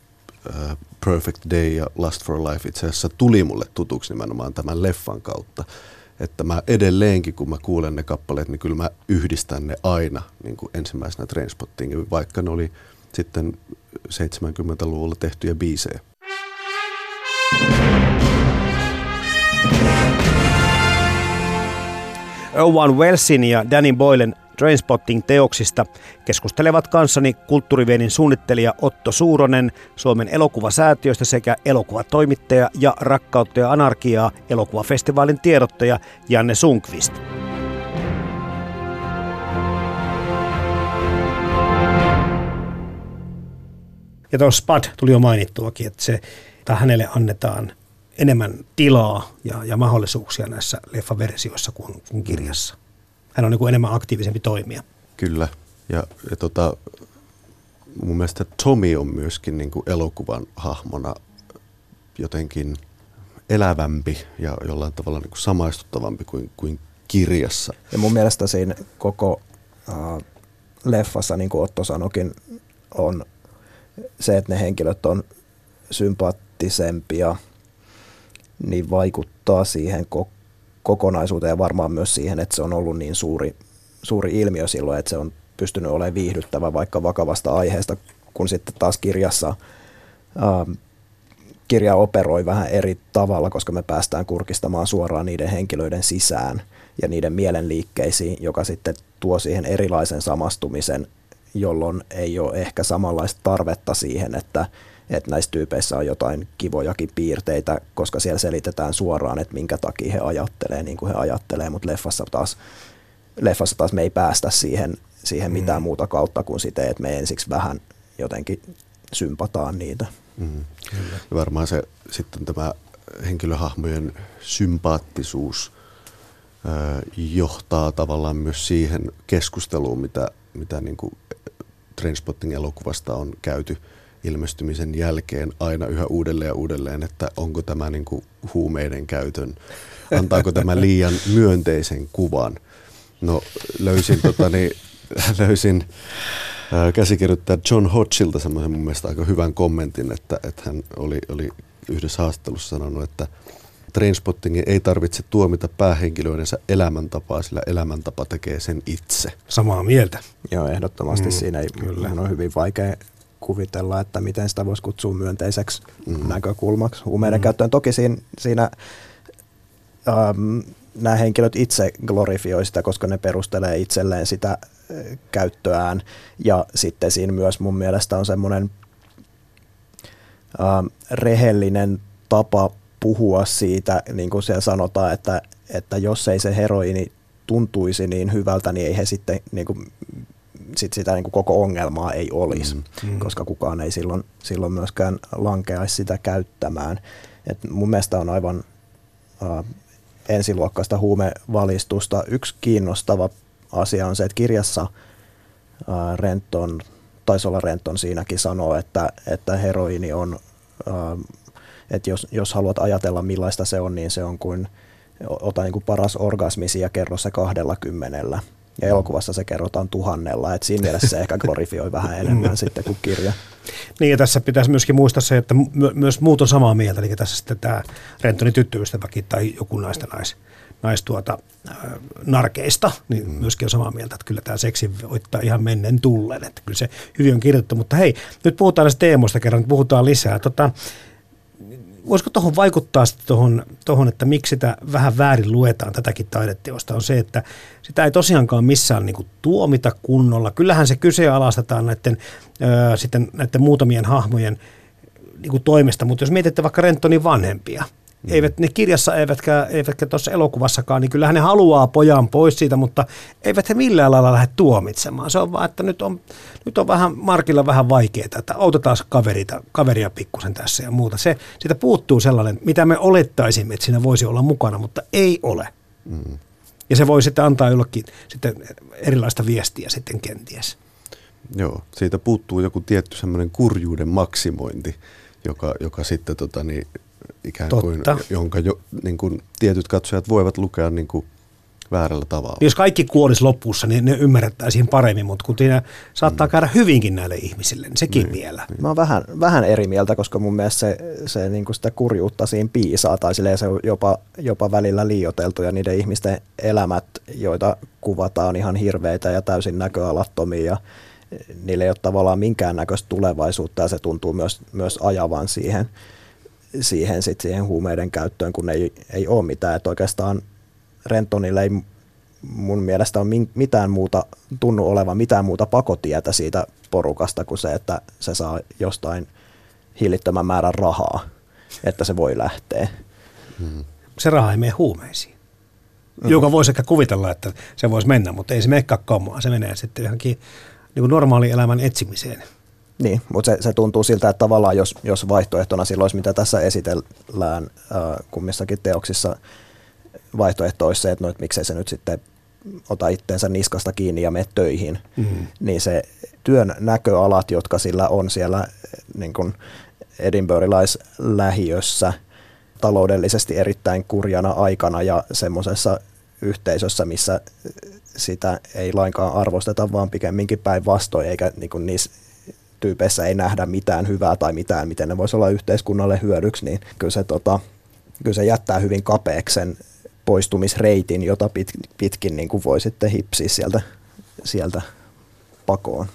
Perfect Day ja Lust for Life itse asiassa tuli mulle tutuksi nimenomaan tämän leffan kautta. Että mä edelleenkin, kun mä kuulen ne kappaleet, niin kyllä mä yhdistän ne aina niin kuin ensimmäisenä Trainspottingin, vaikka ne oli sitten 70-luvulla tehtyjä biisejä. Owen Wellsin ja Danny Boylen Trainspotting-teoksista keskustelevat kanssani kulttuurivienin suunnittelija Otto Suuronen, Suomen elokuvasäätiöstä sekä elokuvatoimittaja ja Rakkautta ja anarkiaa elokuvafestivaalin tiedottaja Janne Sunkvist. Ja tuossa Spad tuli jo mainittuakin, että, se, että hänelle annetaan enemmän tilaa ja, ja mahdollisuuksia näissä leffaversioissa kuin, kuin kirjassa. Hän on niin kuin enemmän aktiivisempi toimija. Kyllä. Ja, ja tota, mun mielestä Tommy on myöskin niin kuin elokuvan hahmona jotenkin elävämpi ja jollain tavalla niin kuin samaistuttavampi kuin, kuin kirjassa. Ja mun mielestä siinä koko äh, leffassa, niin kuin Otto sanokin, on se, että ne henkilöt on sympaattisempia, niin vaikuttaa siihen ko- kokonaisuuteen ja varmaan myös siihen, että se on ollut niin suuri, suuri ilmiö silloin, että se on pystynyt olemaan viihdyttävä vaikka vakavasta aiheesta, kun sitten taas kirjassa ähm, kirja operoi vähän eri tavalla, koska me päästään kurkistamaan suoraan niiden henkilöiden sisään ja niiden mielenliikkeisiin, joka sitten tuo siihen erilaisen samastumisen, jolloin ei ole ehkä samanlaista tarvetta siihen, että että näissä tyypeissä on jotain kivojakin piirteitä, koska siellä selitetään suoraan, että minkä takia he ajattelee niin kuin he ajattelee, mutta leffassa taas, leffassa taas me ei päästä siihen, siihen mitään mm. muuta kautta kuin sitä, että me ensiksi vähän jotenkin sympataan niitä. Mm. Kyllä. Varmaan se sitten tämä henkilöhahmojen sympaattisuus johtaa tavallaan myös siihen keskusteluun, mitä, mitä niin kuin Trainspotting-elokuvasta on käyty – ilmestymisen jälkeen aina yhä uudelleen ja uudelleen, että onko tämä niin kuin huumeiden käytön, antaako tämä liian myönteisen kuvan. No löysin, tota, niin, [laughs] löysin ää, käsikirjoittaja John Hodgilta semmoisen mun mielestä aika hyvän kommentin, että, että hän oli, oli yhdessä haastattelussa sanonut, että Trainspottingin ei tarvitse tuomita päähenkilöidensä elämäntapaa, sillä elämäntapa tekee sen itse. Samaa mieltä. Joo, ehdottomasti mm, siinä ei, kyllä. on hyvin vaikea kuvitella, että miten sitä voisi kutsua myönteiseksi mm. näkökulmaksi huumeiden mm. käyttöön. Toki siinä, siinä ähm, nämä henkilöt itse glorifioi sitä, koska ne perustelee itselleen sitä äh, käyttöään. Ja sitten siinä myös mun mielestä on semmoinen ähm, rehellinen tapa puhua siitä, niin kuin siellä sanotaan, että, että jos ei se heroini tuntuisi niin hyvältä, niin ei he sitten niin kuin sit sitä niin kuin koko ongelmaa ei olisi, mm. mm. koska kukaan ei silloin, silloin myöskään lankeaisi sitä käyttämään. Et mun mielestä on aivan äh, ensiluokkaista huumevalistusta. Yksi kiinnostava asia on se, että kirjassa äh, Renton, taisi olla Renton siinäkin sanoo, että, että heroini on, äh, että jos, jos haluat ajatella millaista se on, niin se on kuin ota niin kuin paras orgasmisi ja kerro se kahdella kymmenellä. Ja elokuvassa se kerrotaan tuhannella, että siinä mielessä se ehkä glorifioi vähän enemmän mm. sitten kuin kirja. Niin ja tässä pitäisi myöskin muistaa se, että my- myös muut on samaa mieltä, eli tässä sitten tämä Rentoni tyttöystäväkin tai joku naista nais, nais tuota, äh, narkeista, niin mm. myöskin on samaa mieltä, että kyllä tämä seksi voittaa ihan mennen tullen, että kyllä se hyvin on kirjoitettu, mutta hei, nyt puhutaan näistä teemoista kerran, nyt puhutaan lisää. Tota, voisiko tuohon vaikuttaa sitten tuohon, tohon, että miksi sitä vähän väärin luetaan tätäkin taideteosta, on se, että sitä ei tosiaankaan missään niin kuin tuomita kunnolla. Kyllähän se kyseenalaistetaan näiden, ö, sitten näiden muutamien hahmojen niin kuin toimesta, mutta jos mietitte vaikka Rentonin vanhempia – Mm. Eivät ne kirjassa eivätkä, eivätkä tuossa elokuvassakaan, niin kyllähän ne haluaa pojan pois siitä, mutta eivät he millään lailla lähde tuomitsemaan. Se on vaan, että nyt on, nyt on vähän Markilla vähän vaikeaa, että autetaan kaverita, kaveria pikkusen tässä ja muuta. Se, siitä puuttuu sellainen, mitä me olettaisimme, että siinä voisi olla mukana, mutta ei ole. Mm. Ja se voi sitten antaa jollekin sitten erilaista viestiä sitten kenties. Joo, siitä puuttuu joku tietty semmoinen kurjuuden maksimointi, joka, joka sitten tota, niin, ikään kuin, Totta. jonka jo, niin kuin, tietyt katsojat voivat lukea niin kuin väärällä tavalla. Jos kaikki kuolisi lopussa, niin ne ymmärrettäisiin paremmin, mutta kun siinä saattaa käydä hyvinkin näille ihmisille, niin sekin vielä. Mä oon vähän, vähän eri mieltä, koska mun mielestä se, se niin kuin sitä kurjuutta siinä piisaa, tai se on jopa, jopa välillä liioteltu, ja niiden ihmisten elämät, joita kuvataan ihan hirveitä ja täysin näköalattomia, ja niillä ei ole tavallaan minkäännäköistä tulevaisuutta, ja se tuntuu myös, myös ajavan siihen, siihen, sit siihen huumeiden käyttöön, kun ei, ei ole mitään. Että oikeastaan Rentonille ei mun mielestä ole mitään muuta tunnu olevan mitään muuta pakotietä siitä porukasta kuin se, että se saa jostain hillittömän määrän rahaa, että se voi lähteä. Hmm. Se raha ei mene huumeisiin. Hmm. Joka voisi ehkä kuvitella, että se voisi mennä, mutta ei se menekään kamaa. Se menee sitten johonkin niin normaali elämän etsimiseen. Niin, mutta se, se tuntuu siltä, että tavallaan jos, jos vaihtoehtona silloin, mitä tässä esitellään äh, kummissakin teoksissa, vaihtoehto olisi se, että, no, että miksei se nyt sitten ota itteensä niskasta kiinni ja mene töihin, mm-hmm. niin se työn näköalat, jotka sillä on siellä niin kuin edinburghilaislähiössä taloudellisesti erittäin kurjana aikana ja semmoisessa yhteisössä, missä sitä ei lainkaan arvosteta, vaan pikemminkin päinvastoin, eikä niin kuin niissä tyypeissä ei nähdä mitään hyvää tai mitään, miten ne voisi olla yhteiskunnalle hyödyksi, niin kyllä se, tota, kyllä se jättää hyvin kapeaksi sen poistumisreitin, jota pit, pitkin niin kuin voi sitten hipsiä sieltä, sieltä pakoon.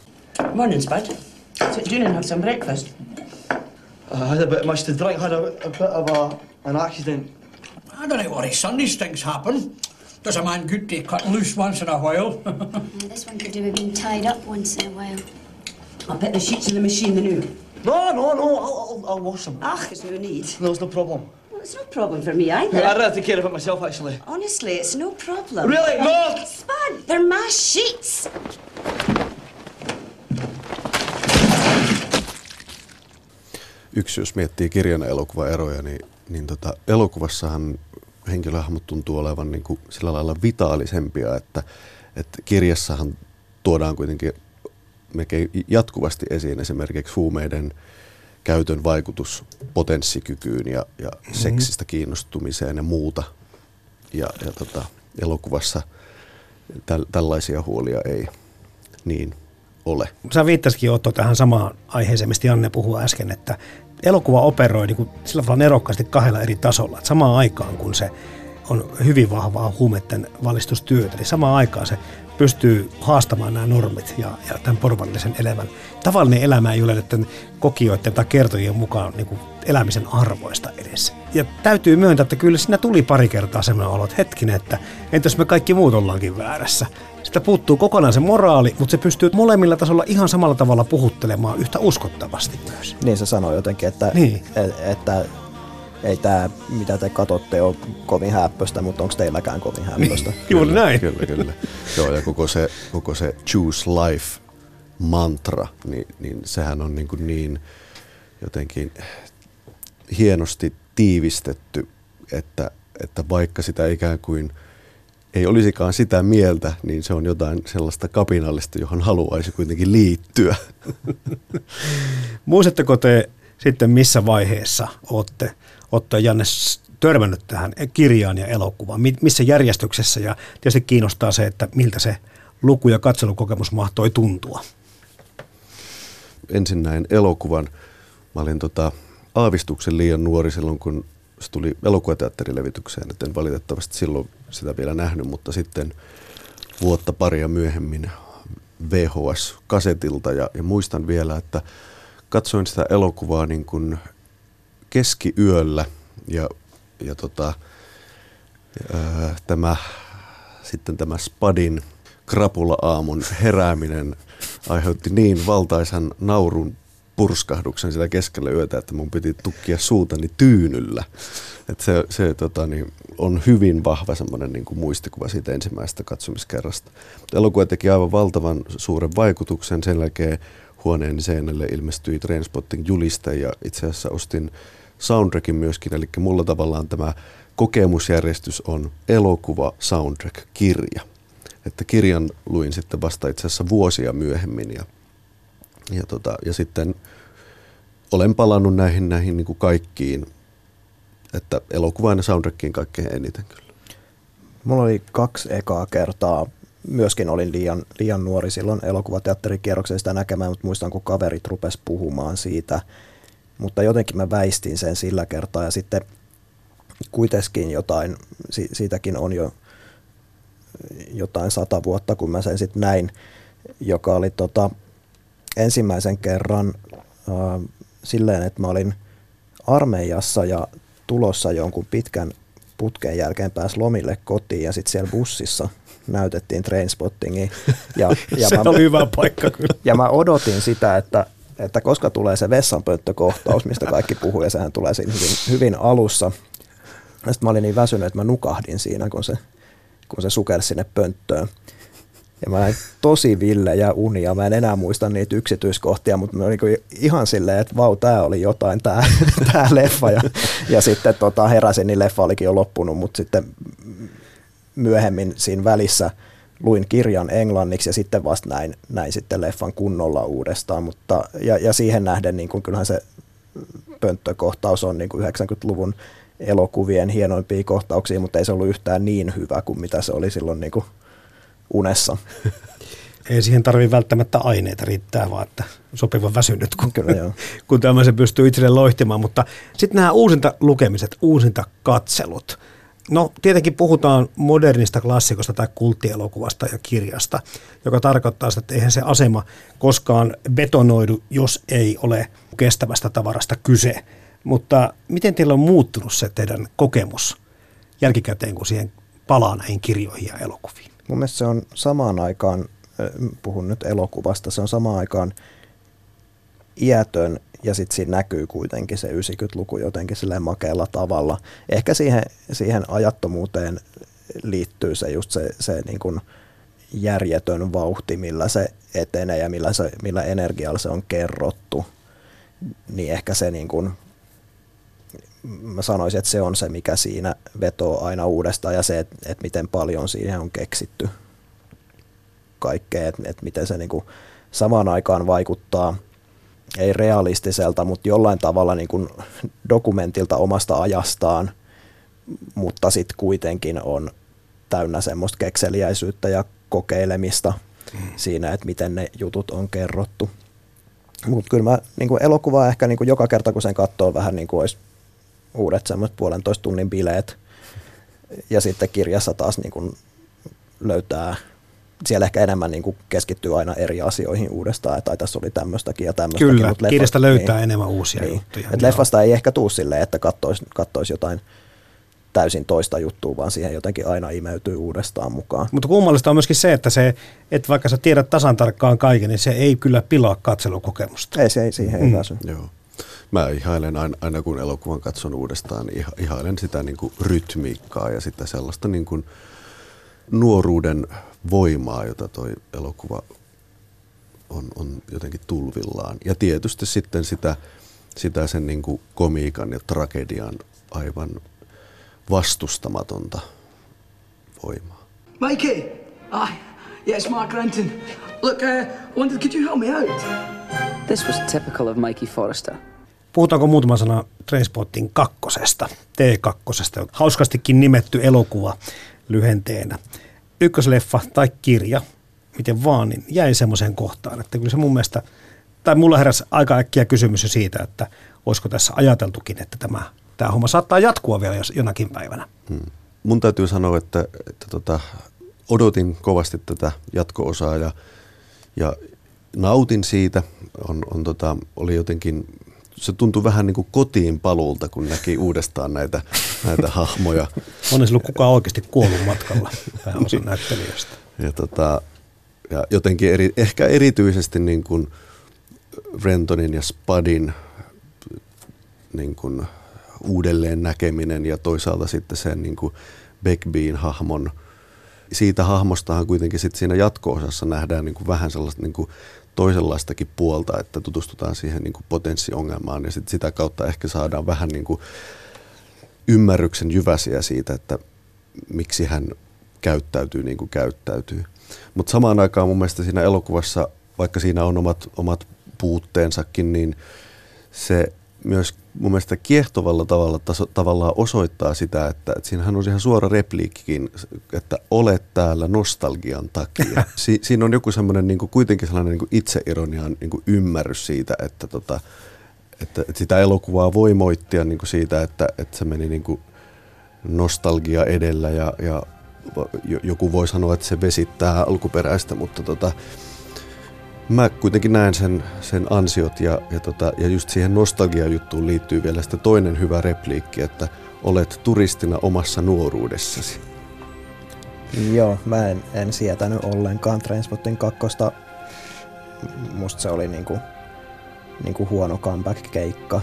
Morning, Spud. Sit down and have some breakfast. I had a bit much to drink, had a, a bit of a, an accident. I don't worry, son, these things happen. Does a man good to cut loose once in a while? [laughs] this one could do with being tied up once in a while. I'll put the sheets in the machine the new. No, no, no, I'll, I'll, I'll wash them. Ach, there's no need. No, it's no problem. Well, it's no problem for me either. I'd rather take care of it myself, actually. Honestly, it's no problem. Really? No! Spud, they're my sheets. Yksi, jos miettii kirjan elokuvaeroja, niin, niin tota, elokuvassahan henkilöhahmot tuntuu olevan niin kuin sillä lailla vitaalisempia, että, että kirjassahan tuodaan kuitenkin melkein jatkuvasti esiin esimerkiksi huumeiden käytön vaikutus potenssikykyyn ja, ja mm-hmm. seksistä kiinnostumiseen ja muuta. Ja, ja tota, elokuvassa täl, tällaisia huolia ei niin ole. Sä viittasikin Otto tähän samaan aiheeseen, mistä Janne puhui äsken, että elokuva operoi niin kuin sillä tavalla nerokkaasti kahdella eri tasolla. Että samaan aikaan, kun se on hyvin vahvaa huumeiden valistustyötä, niin samaan aikaan se pystyy haastamaan nämä normit ja, ja tämän porvallisen elämän. Tavallinen elämä ei ole näiden kokijoiden tai kertojien mukaan niin kuin elämisen arvoista edes. Ja täytyy myöntää, että kyllä siinä tuli pari kertaa sellainen olo, että hetkinen, että entäs me kaikki muut ollaankin väärässä. Sitä puuttuu kokonaan se moraali, mutta se pystyy molemmilla tasolla ihan samalla tavalla puhuttelemaan yhtä uskottavasti myös. Niin se sanoo jotenkin, että, niin. että, että ei tämä, mitä te katsotte, ole kovin häppöstä, mutta onko teilläkään kovin häppöstä? Niin, [laughs] juuri näin. Kyllä, kyllä. Joo, ja koko se, koko se choose life mantra, niin, niin sehän on niin, kuin niin jotenkin hienosti tiivistetty, että, että vaikka sitä ikään kuin ei olisikaan sitä mieltä, niin se on jotain sellaista kapinallista, johon haluaisi kuitenkin liittyä. [laughs] Muistatteko te sitten missä vaiheessa olette Otto ja Janne törmännyt tähän kirjaan ja elokuvaan? Missä järjestyksessä? Ja tietysti kiinnostaa se, että miltä se luku- ja katselukokemus mahtoi tuntua. Ensin näin elokuvan. Mä olin tota, aavistuksen liian nuori silloin, kun se tuli elokuvateatterilevitykseen. Et en valitettavasti silloin sitä vielä nähnyt, mutta sitten vuotta paria myöhemmin VHS-kasetilta. Ja, ja muistan vielä, että katsoin sitä elokuvaa niin kuin keskiyöllä ja, ja tota, ää, tämä, sitten tämä Spadin krapula-aamun herääminen aiheutti niin valtaisan naurun purskahduksen sitä keskellä yötä, että mun piti tukkia suutani tyynyllä. Et se se tota, niin, on hyvin vahva semmoinen niin muistikuva siitä ensimmäisestä katsomiskerrasta. elokuva teki aivan valtavan suuren vaikutuksen. Sen jälkeen huoneen seinälle ilmestyi Trainspotting juliste ja itse asiassa ostin soundtrackin myöskin, eli mulla tavallaan tämä kokemusjärjestys on elokuva, soundtrack, kirja. Että kirjan luin sitten vasta itse asiassa vuosia myöhemmin ja, ja, tota, ja sitten olen palannut näihin, näihin niin kuin kaikkiin, että elokuvaan ja soundtrackiin kaikkein eniten kyllä. Mulla oli kaksi ekaa kertaa. Myöskin olin liian, liian nuori silloin elokuvateatterikierrokseen sitä näkemään, mutta muistan, kun kaverit rupes puhumaan siitä. Mutta jotenkin mä väistin sen sillä kertaa ja sitten kuitenkin jotain, siitäkin on jo jotain sata vuotta, kun mä sen sitten näin, joka oli tota, ensimmäisen kerran äh, silleen, että mä olin armeijassa ja tulossa jonkun pitkän putken jälkeen pääsi lomille kotiin ja sitten siellä bussissa näytettiin Trainspottingia. Ja, [laughs] ja se mä, oli hyvä paikka kyllä. Ja mä odotin sitä, että, että koska tulee se vessanpönttökohtaus, mistä kaikki puhuu, ja sehän tulee siinä hyvin, hyvin alussa. Sitten mä olin niin väsynyt, että mä nukahdin siinä, kun se, kun se sukelsi sinne pönttöön. Ja mä näin tosi villejä unia. Mä en enää muista niitä yksityiskohtia, mutta mä niin ihan silleen, että vau, tää oli jotain, tää, [laughs] tää leffa. Ja, ja sitten tota, heräsin, niin leffa olikin jo loppunut, mutta sitten myöhemmin siinä välissä luin kirjan englanniksi ja sitten vasta näin, näin sitten leffan kunnolla uudestaan. Mutta, ja, ja siihen nähden niin kun, kyllähän se pönttökohtaus on niin kuin 90-luvun elokuvien hienoimpia kohtauksia, mutta ei se ollut yhtään niin hyvä kuin mitä se oli silloin niin kuin unessa. [laughs] Ei siihen tarvi välttämättä aineita, riittää vaan, että sopivan väsynyt, kun, Kyllä, joo. [laughs] kun tämmöisen pystyy itselleen loihtimaan. Mutta sitten nämä uusinta lukemiset, uusinta katselut. No tietenkin puhutaan modernista klassikosta tai kulttielokuvasta ja kirjasta, joka tarkoittaa sitä, että eihän se asema koskaan betonoidu, jos ei ole kestävästä tavarasta kyse. Mutta miten teillä on muuttunut se teidän kokemus jälkikäteen, kun siihen palaa näihin kirjoihin ja elokuviin? Mun mielestä se on samaan aikaan, puhun nyt elokuvasta, se on samaan aikaan iätön ja sitten siinä näkyy kuitenkin se 90-luku jotenkin silleen makealla tavalla. Ehkä siihen, siihen ajattomuuteen liittyy se just se, se niin kuin järjetön vauhti, millä se etenee ja millä, se, millä energialla se on kerrottu. Niin ehkä se niin kuin, mä sanoisin, että se on se, mikä siinä vetoo aina uudestaan ja se, että, että miten paljon siihen on keksitty kaikkea, että, että miten se niin kuin samaan aikaan vaikuttaa – ei realistiselta, mutta jollain tavalla niin kuin dokumentilta omasta ajastaan, mutta sitten kuitenkin on täynnä semmoista kekseliäisyyttä ja kokeilemista mm. siinä, että miten ne jutut on kerrottu. Mutta kyllä mä niin kuin elokuvaa ehkä niin kuin joka kerta, kun sen katsoo vähän niin kuin olisi uudet semmoiset puolentoista tunnin bileet. Ja sitten kirjassa taas niin kuin löytää siellä ehkä enemmän niin kuin keskittyy aina eri asioihin uudestaan, tai tässä oli tämmöistäkin ja tämmöistäkin. Kyllä, mutta kirjasta löytää niin, enemmän uusia niin. juttuja. Et leffasta ei ehkä tuu silleen, että kattoisi kattois jotain täysin toista juttua, vaan siihen jotenkin aina imeytyy uudestaan mukaan. Mutta kummallista on myöskin se, että, se, että vaikka sä tiedät tasan tarkkaan kaiken, niin se ei kyllä pilaa katselukokemusta. Ei, se ei siihen mm. pääsy. Joo. Mä ihailen aina, aina kun elokuvan katson uudestaan, niin ihailen sitä niin kuin rytmiikkaa ja sitä sellaista niin kuin nuoruuden voimaa, jota toi elokuva on, on jotenkin tulvillaan. Ja tietysti sitten sitä, sitä sen niin kuin komiikan ja tragedian aivan vastustamatonta voimaa. Mikey! Ah, yes, Mark Renton. Look, uh, wondered, could you help me out? This was typical of Mikey Forrester. Puhutaanko muutama sana Trainspottin kakkosesta, T2, hauskastikin nimetty elokuva lyhenteenä ykkösleffa tai kirja, miten vaan, niin jäi semmoiseen kohtaan, että kyllä se mun mielestä, tai mulla heräsi aika äkkiä kysymys siitä, että olisiko tässä ajateltukin, että tämä, tämä homma saattaa jatkua vielä jos, jonakin päivänä. Hmm. Mun täytyy sanoa, että, että tota, odotin kovasti tätä jatko-osaa ja, ja nautin siitä. On, on tota, oli jotenkin se tuntui vähän niin kuin kotiin paluulta, kun näki uudestaan näitä, näitä hahmoja. [laughs] On ollut kukaan oikeasti kuollut matkalla pääosa näyttelijöistä. Ja, tota, ja jotenkin eri, ehkä erityisesti niin kuin Rentonin ja Spadin niin kuin uudelleen näkeminen ja toisaalta sitten sen niin kuin Beckbeen hahmon siitä hahmostahan kuitenkin sitten siinä jatko-osassa nähdään niin kuin vähän sellaista niin kuin toisenlaistakin puolta, että tutustutaan siihen niin kuin potenssiongelmaan ja sit sitä kautta ehkä saadaan vähän niin kuin ymmärryksen jyväsiä siitä, että miksi hän käyttäytyy niin kuin käyttäytyy. Mutta samaan aikaan mun mielestä siinä elokuvassa, vaikka siinä on omat, omat puutteensakin, niin se myös mun mielestä kiehtovalla tavalla taso, tavallaan osoittaa sitä, että, että siinähän on ihan suora repliikkikin, että olet täällä nostalgian takia. [laughs] Si, siinä on joku semmoinen niin kuitenkin sellainen niin itseironian niin ymmärrys siitä, että, tota, että, että sitä elokuvaa voi moittia niin siitä, että, että se meni niin nostalgia edellä ja, ja joku voi sanoa, että se vesittää alkuperäistä, mutta tota, mä kuitenkin näen sen, sen ansiot ja, ja, tota, ja just siihen nostalgia-juttuun liittyy vielä sitten toinen hyvä repliikki, että olet turistina omassa nuoruudessasi. Joo, mä en, en sietänyt ollenkaan Trainspottin kakkosta. Musta se oli niinku, niinku huono comeback-keikka.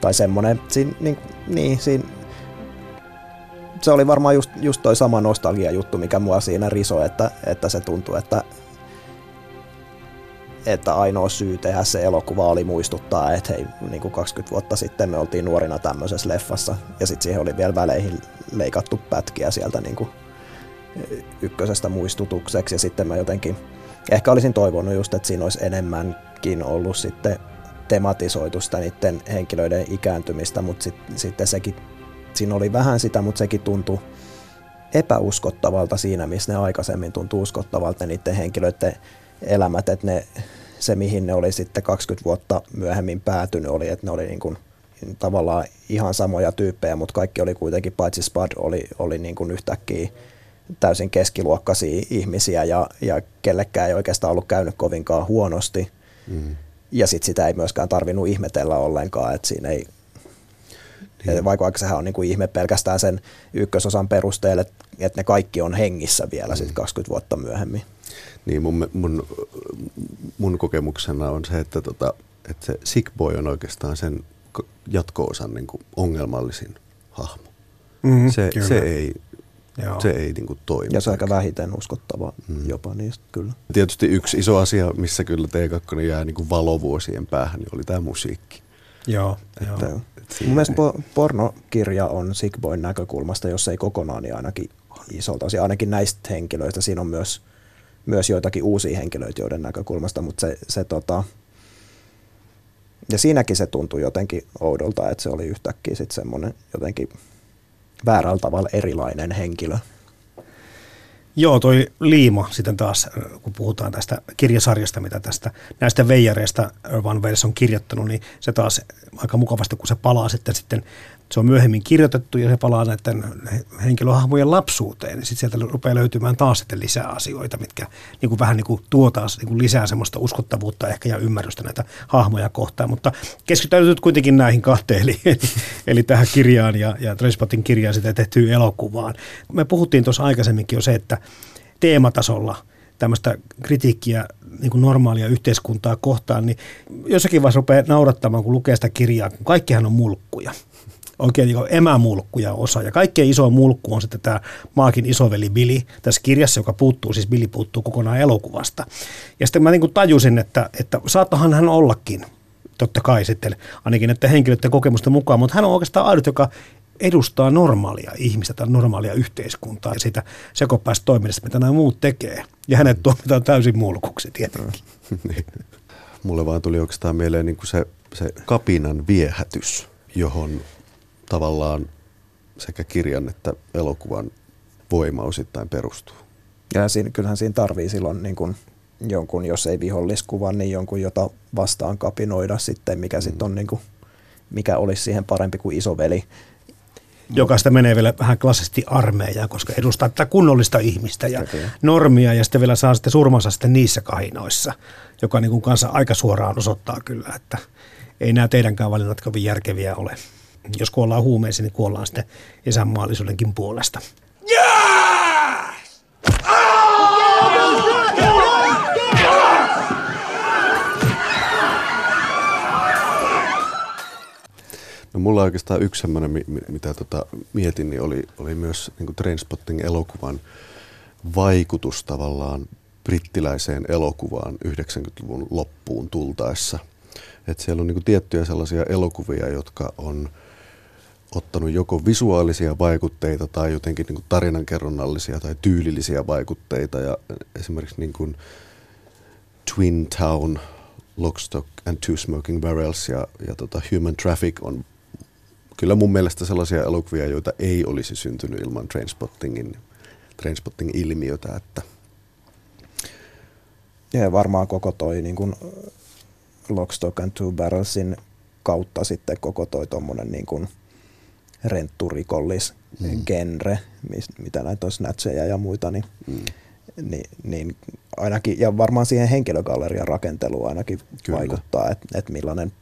Tai semmonen, siinä, niin, niin, siinä, se oli varmaan just, just toi sama nostalgia-juttu, mikä mua siinä riso, että, että se tuntui, että että ainoa syy tehdä se elokuva oli muistuttaa, että hei, niin kuin 20 vuotta sitten me oltiin nuorina tämmöisessä leffassa, ja sitten siihen oli vielä väleihin leikattu pätkiä sieltä niin kuin ykkösestä muistutukseksi, ja sitten mä jotenkin, ehkä olisin toivonut just, että siinä olisi enemmänkin ollut sitten tematisoitu sitä niiden henkilöiden ikääntymistä, mutta sit, sitten sekin, siinä oli vähän sitä, mutta sekin tuntui epäuskottavalta siinä, missä ne aikaisemmin tuntui uskottavalta niiden henkilöiden elämät, että ne, se mihin ne oli sitten 20 vuotta myöhemmin päätynyt oli, että ne oli niin kuin tavallaan ihan samoja tyyppejä, mutta kaikki oli kuitenkin, paitsi Spud oli, oli niin kuin yhtäkkiä täysin keskiluokkaisia ihmisiä ja, ja kellekään ei oikeastaan ollut käynyt kovinkaan huonosti. Mm. Ja sitten sitä ei myöskään tarvinnut ihmetellä ollenkaan, että siinä ei, niin. vaikka sehän on niin kuin ihme pelkästään sen ykkösosan perusteella, että, että ne kaikki on hengissä vielä mm. sitten 20 vuotta myöhemmin. Niin mun, mun, mun kokemuksena on se, että, tota, että se Sick Boy on oikeastaan sen jatko-osan niin kuin ongelmallisin hahmo. Mm, se, se ei, Joo. se ei niin kuin toimi. Ja se on aika vähiten uskottava mm. jopa niistä, kyllä. Tietysti yksi iso asia, missä kyllä T2 jää niin kuin valovuosien päähän, niin oli tämä musiikki. Joo, että, joo. Että Mun mielestä po- pornokirja on Sick Boyn näkökulmasta, jos ei kokonaan, niin ainakin isolta osin. Ainakin näistä henkilöistä siinä on myös myös joitakin uusia henkilöitä joiden näkökulmasta, mutta se, se tota, ja siinäkin se tuntui jotenkin oudolta, että se oli yhtäkkiä sitten semmoinen jotenkin väärällä tavalla erilainen henkilö. Joo, toi liima sitten taas, kun puhutaan tästä kirjasarjasta, mitä tästä näistä veijareista Van Wels on kirjoittanut, niin se taas aika mukavasti, kun se palaa sitten, sitten se on myöhemmin kirjoitettu ja se palaa näiden henkilöhahmojen lapsuuteen. Sitten sieltä rupeaa löytymään taas sitten lisää asioita, mitkä niin kuin vähän niin kuin tuo taas niin kuin lisää semmoista uskottavuutta ehkä ja ymmärrystä näitä hahmoja kohtaan. Mutta keskitytään nyt kuitenkin näihin kahteen, eli, eli tähän kirjaan ja, ja Trainspottin kirjaan sitä tehtyyn elokuvaan. Me puhuttiin tuossa aikaisemminkin jo se, että teematasolla tämmöistä kritiikkiä niin kuin normaalia yhteiskuntaa kohtaan, niin jossakin vaiheessa rupeaa naurattamaan, kun lukee sitä kirjaa, kun kaikkihan on mulkkuja oikein niin emämulkkuja osa. Ja kaikkein iso mulkku on sitten tämä Maakin isoveli Billy tässä kirjassa, joka puuttuu, siis Billy puuttuu kokonaan elokuvasta. Ja sitten mä niin kuin tajusin, että, että saattahan hän ollakin, totta kai sitten, ainakin että henkilöiden kokemusten mukaan, mutta hän on oikeastaan ainut, joka edustaa normaalia ihmistä tai normaalia yhteiskuntaa ja siitä sekopäistä toiminnasta, mitä nämä muut tekee. Ja hänet tuomitaan täysin mulkuksi tietenkin. [laughs] niin. Mulle vaan tuli oikeastaan mieleen niin kuin se, se kapinan viehätys, johon tavallaan sekä kirjan että elokuvan voima osittain perustuu. Ja siinä, kyllähän siinä tarvii silloin niin kuin jonkun, jos ei viholliskuvan, niin jonkun, jota vastaan kapinoida sitten, mikä mm. sitten on niin kuin, mikä olisi siihen parempi kuin isoveli. Joka sitä menee vielä vähän klassisesti armeijaan, koska edustaa tätä kunnollista ihmistä ja okay. normia ja sitten vielä saa sitten surmansa sitten niissä kahinoissa, joka niin kuin kanssa aika suoraan osoittaa kyllä, että ei nämä teidänkään valinnat kovin järkeviä ole jos kuollaan huumeisiin, niin kuollaan sitten isänmaallisuudenkin puolesta. No mulla oikeastaan yksi semmoinen, mitä tota mietin, niin oli, oli myös niin Trainspotting elokuvan vaikutus tavallaan brittiläiseen elokuvaan 90-luvun loppuun tultaessa. Et siellä on niin tiettyjä sellaisia elokuvia, jotka on – ottanut joko visuaalisia vaikutteita tai jotenkin niin kuin tarinankerronnallisia tai tyylillisiä vaikutteita. Ja esimerkiksi niin kuin Twin Town Lockstock and Two Smoking Barrels ja, ja tota Human Traffic on kyllä mun mielestä sellaisia elokuvia, joita ei olisi syntynyt ilman Trainspottingin, Trainspotting-ilmiötä. Että. Ja varmaan koko toi niin kuin Lockstock and Two Barrelsin kautta sitten koko toi tommonen niin rentturikollis mm. genre, mitä näitä on snatcheja ja muita, niin, mm. niin, niin ainakin, ja varmaan siihen henkilögallerian rakenteluun ainakin Kyllä. vaikuttaa, että et millainen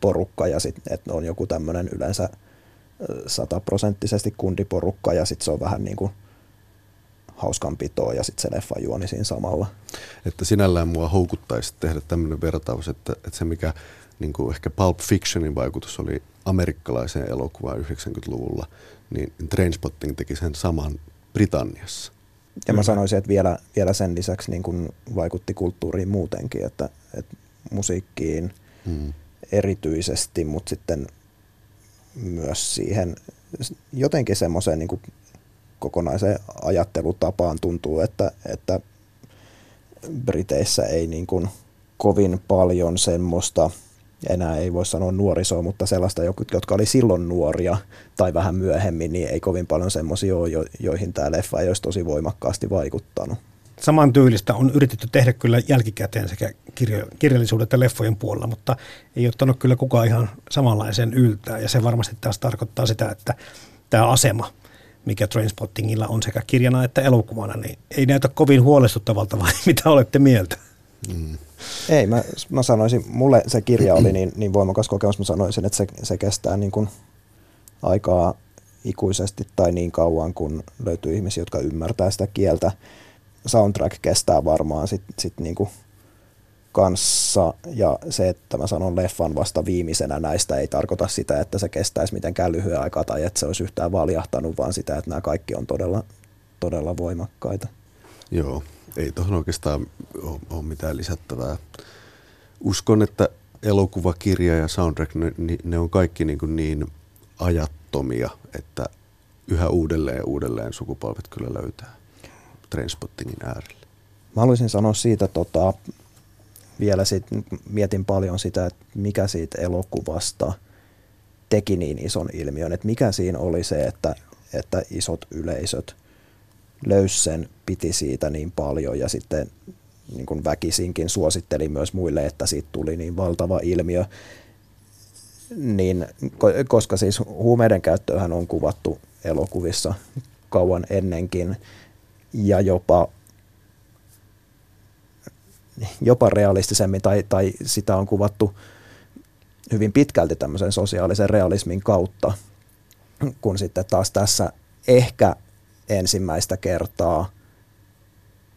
porukka ja sitten että on joku tämmöinen yleensä sataprosenttisesti kundiporukka ja sitten se on vähän niin kuin hauskanpitoa ja sitten se leffa juoni siinä samalla. Että sinällään mua houkuttaisi tehdä tämmöinen vertaus, että, että se mikä niin kuin ehkä Pulp Fictionin vaikutus oli amerikkalaiseen elokuvaan 90-luvulla, niin Trainspotting teki sen saman Britanniassa. Ja mä sanoisin, että vielä, vielä sen lisäksi niin kuin vaikutti kulttuuriin muutenkin, että, että musiikkiin hmm. erityisesti, mutta sitten myös siihen jotenkin semmoiseen niin kuin kokonaiseen ajattelutapaan tuntuu, että, että Briteissä ei niin kuin kovin paljon semmoista, enää ei voi sanoa nuorisoa, mutta sellaista, jotka oli silloin nuoria tai vähän myöhemmin, niin ei kovin paljon semmoisia ole, joihin tämä leffa ei olisi tosi voimakkaasti vaikuttanut. Saman tyylistä on yritetty tehdä kyllä jälkikäteen sekä kirjo, kirjallisuuden että leffojen puolella, mutta ei ottanut kyllä kukaan ihan samanlaisen yltää. Ja se varmasti taas tarkoittaa sitä, että tämä asema, mikä Trainspottingilla on sekä kirjana että elokuvana, niin ei näytä kovin huolestuttavalta [laughs] vai mitä olette mieltä? Mm. Ei, mä, mä sanoisin, mulle se kirja oli niin, niin voimakas kokemus, mä sanoisin, että se, se kestää niin kuin aikaa ikuisesti tai niin kauan, kun löytyy ihmisiä, jotka ymmärtää sitä kieltä. Soundtrack kestää varmaan sitten sit niin kuin kanssa ja se, että mä sanon leffan vasta viimeisenä näistä ei tarkoita sitä, että se kestäisi mitenkään lyhyen aikaa tai että se olisi yhtään valjahtanut, vaan sitä, että nämä kaikki on todella, todella voimakkaita. Joo, ei tuohon oikeastaan ole, mitään lisättävää. Uskon, että elokuva, kirja ja soundtrack, ne, ne on kaikki niin, kuin niin ajattomia, että yhä uudelleen ja uudelleen sukupolvet kyllä löytää Trainspottingin äärelle. Mä haluaisin sanoa siitä tota, vielä sit, mietin paljon sitä, että mikä siitä elokuvasta teki niin ison ilmiön, että mikä siinä oli se, että, että isot yleisöt löysi sen, piti siitä niin paljon ja sitten niin kuin väkisinkin suositteli myös muille, että siitä tuli niin valtava ilmiö. Niin, koska siis huumeiden käyttöhän on kuvattu elokuvissa kauan ennenkin ja jopa jopa realistisemmin tai, tai sitä on kuvattu hyvin pitkälti tämmöisen sosiaalisen realismin kautta, kun sitten taas tässä ehkä ensimmäistä kertaa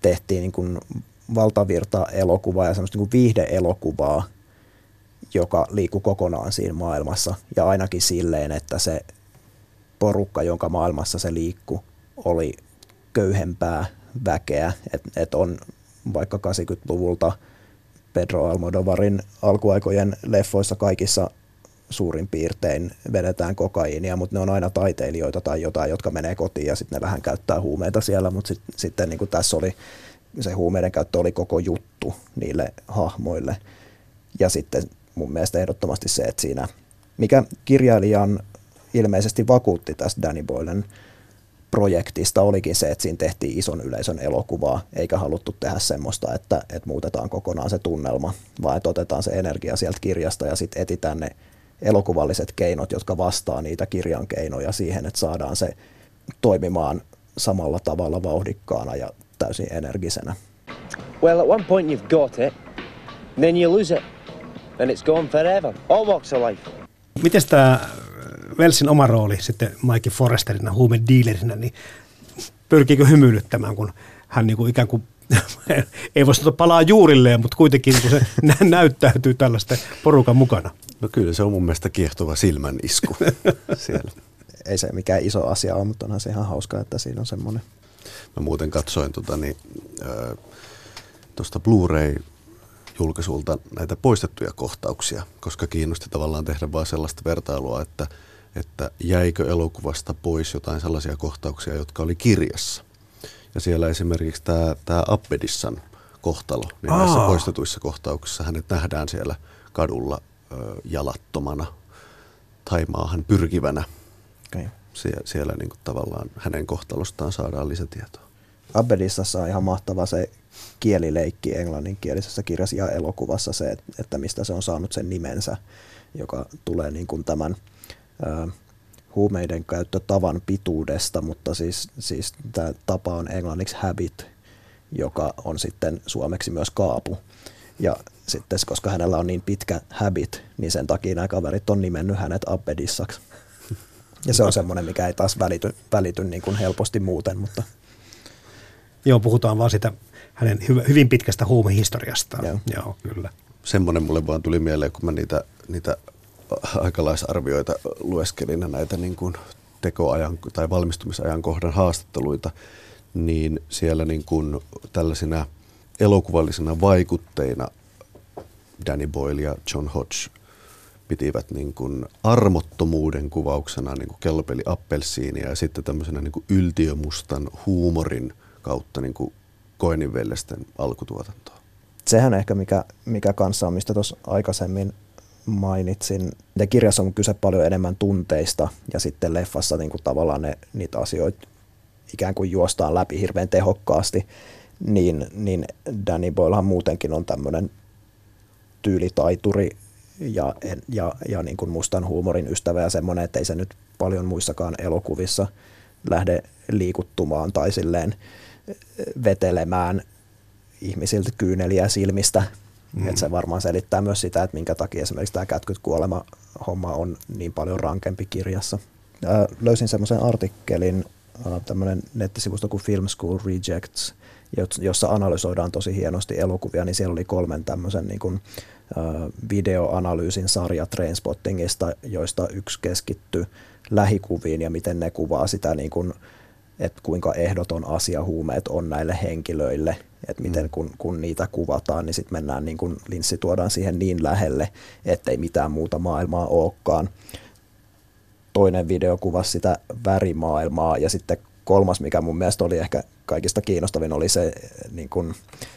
tehtiin niin kuin valtavirta elokuvaa ja semmoista niin viihde-elokuvaa, joka liikkui kokonaan siinä maailmassa. Ja ainakin silleen, että se porukka, jonka maailmassa se liikkui, oli köyhempää väkeä. Että et on vaikka 80-luvulta Pedro Almodovarin alkuaikojen leffoissa kaikissa suurin piirtein vedetään kokaiinia, mutta ne on aina taiteilijoita tai jotain, jotka menee kotiin ja sitten ne vähän käyttää huumeita siellä, mutta sit, sitten niin kuin tässä oli, se huumeiden käyttö oli koko juttu niille hahmoille. Ja sitten mun mielestä ehdottomasti se, että siinä, mikä kirjailijan ilmeisesti vakuutti tästä Danny Boylen projektista olikin se, että siinä tehtiin ison yleisön elokuvaa, eikä haluttu tehdä semmoista, että, että muutetaan kokonaan se tunnelma, vaan että otetaan se energia sieltä kirjasta ja sitten etitään ne elokuvalliset keinot, jotka vastaa niitä kirjan keinoja siihen, että saadaan se toimimaan samalla tavalla vauhdikkaana ja täysin energisenä. Well, at one point you've got it, then you lose it, and it's gone forever. All walks of life. Miten tämä Velsin oma rooli sitten Mike Forresterina, huumedealerinä, niin pyrkiikö hymyilyttämään, kun hän niin kuin ikään kuin ei voi sanoa palaa juurilleen, mutta kuitenkin niin se [laughs] näyttäytyy tällaisten porukan mukana. No kyllä se on mun mielestä kiehtova silmän isku [laughs] siellä. Ei se mikään iso asia ole, mutta onhan se ihan hauska, että siinä on semmoinen. Mä muuten katsoin tuota, niin, tuosta Blu-ray julkaisulta näitä poistettuja kohtauksia, koska kiinnosti tavallaan tehdä vain sellaista vertailua, että – että jäikö elokuvasta pois jotain sellaisia kohtauksia, jotka oli kirjassa. Ja siellä esimerkiksi tämä, tämä Appedissan kohtalo. Niin näissä poistetuissa kohtauksissa hänet nähdään siellä kadulla ö, jalattomana tai maahan pyrkivänä. Okay. Sie- siellä niin kuin tavallaan hänen kohtalostaan saadaan lisätietoa. Abbedissassa on ihan mahtava se kielileikki englanninkielisessä kirjassa ja elokuvassa se, että mistä se on saanut sen nimensä, joka tulee niin kuin tämän ö, huumeiden käyttötavan pituudesta, mutta siis, siis tämä tapa on englanniksi habit, joka on sitten suomeksi myös kaapu. Ja sitten, koska hänellä on niin pitkä habit, niin sen takia nämä kaverit on nimennyt hänet Abbedissaksi. Ja se on semmoinen, mikä ei taas välity, välity niin kuin helposti muuten, mutta Joo, puhutaan vaan sitä hänen hy- hyvin pitkästä huumehistoriastaan. Joo. Joo, kyllä. Semmoinen mulle vaan tuli mieleen, kun mä niitä, niitä aikalaisarvioita lueskelin ja näitä niin kuin tekoajan tai valmistumisajan kohdan haastatteluita, niin siellä niin kuin tällaisina elokuvallisina vaikutteina Danny Boyle ja John Hodge pitivät niin kuin armottomuuden kuvauksena niin kuin kellopeli appelsiinia ja sitten tämmöisenä niin kuin yltiömustan huumorin kautta niin kuin Koeninvellesten alkutuotantoa. sehän ehkä mikä, mikä kanssa on, mistä tuossa aikaisemmin mainitsin. Ja kirjassa on kyse paljon enemmän tunteista ja sitten leffassa niin kuin tavallaan ne, niitä asioita ikään kuin juostaan läpi hirveän tehokkaasti, niin, niin Danny Boylehan muutenkin on tämmöinen tyylitaituri ja, ja, ja niin kuin mustan huumorin ystävä ja semmoinen, että ei se nyt paljon muissakaan elokuvissa lähde liikuttumaan tai silleen vetelemään ihmisiltä kyyneliä silmistä. Mm. Et se varmaan selittää myös sitä, että minkä takia esimerkiksi tämä kätkyt kuolema homma on niin paljon rankempi kirjassa. Ää, löysin semmoisen artikkelin, tämmöinen nettisivusto kuin Film School Rejects, jossa analysoidaan tosi hienosti elokuvia, niin siellä oli kolmen tämmöisen niin kuin, videoanalyysin sarja Trainspottingista, joista yksi keskittyi lähikuviin ja miten ne kuvaa sitä niin kuin, että kuinka ehdoton asia huumeet on näille henkilöille, että miten kun, kun niitä kuvataan, niin sitten mennään niin kuin linssi tuodaan siihen niin lähelle, ettei mitään muuta maailmaa olekaan. Toinen video kuvasi sitä värimaailmaa ja sitten kolmas, mikä mun mielestä oli ehkä kaikista kiinnostavin, oli se, niin kun,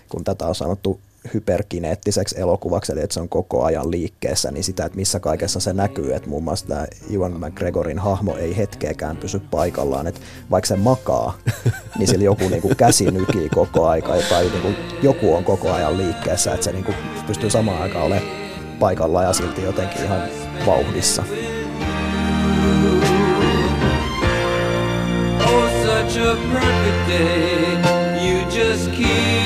kun tätä on sanottu hyperkineettiseksi elokuvaksi, eli että se on koko ajan liikkeessä, niin sitä, että missä kaikessa se näkyy, että muun muassa tämä Ivan McGregorin hahmo ei hetkeäkään pysy paikallaan, että vaikka se makaa, [laughs] niin sillä joku niin kuin käsi nykii koko aika, tai niin kuin joku on koko ajan liikkeessä, että se niin kuin pystyy samaan aikaan olemaan paikallaan ja silti jotenkin ihan vauhdissa. Oh, such a perfect day. You just keep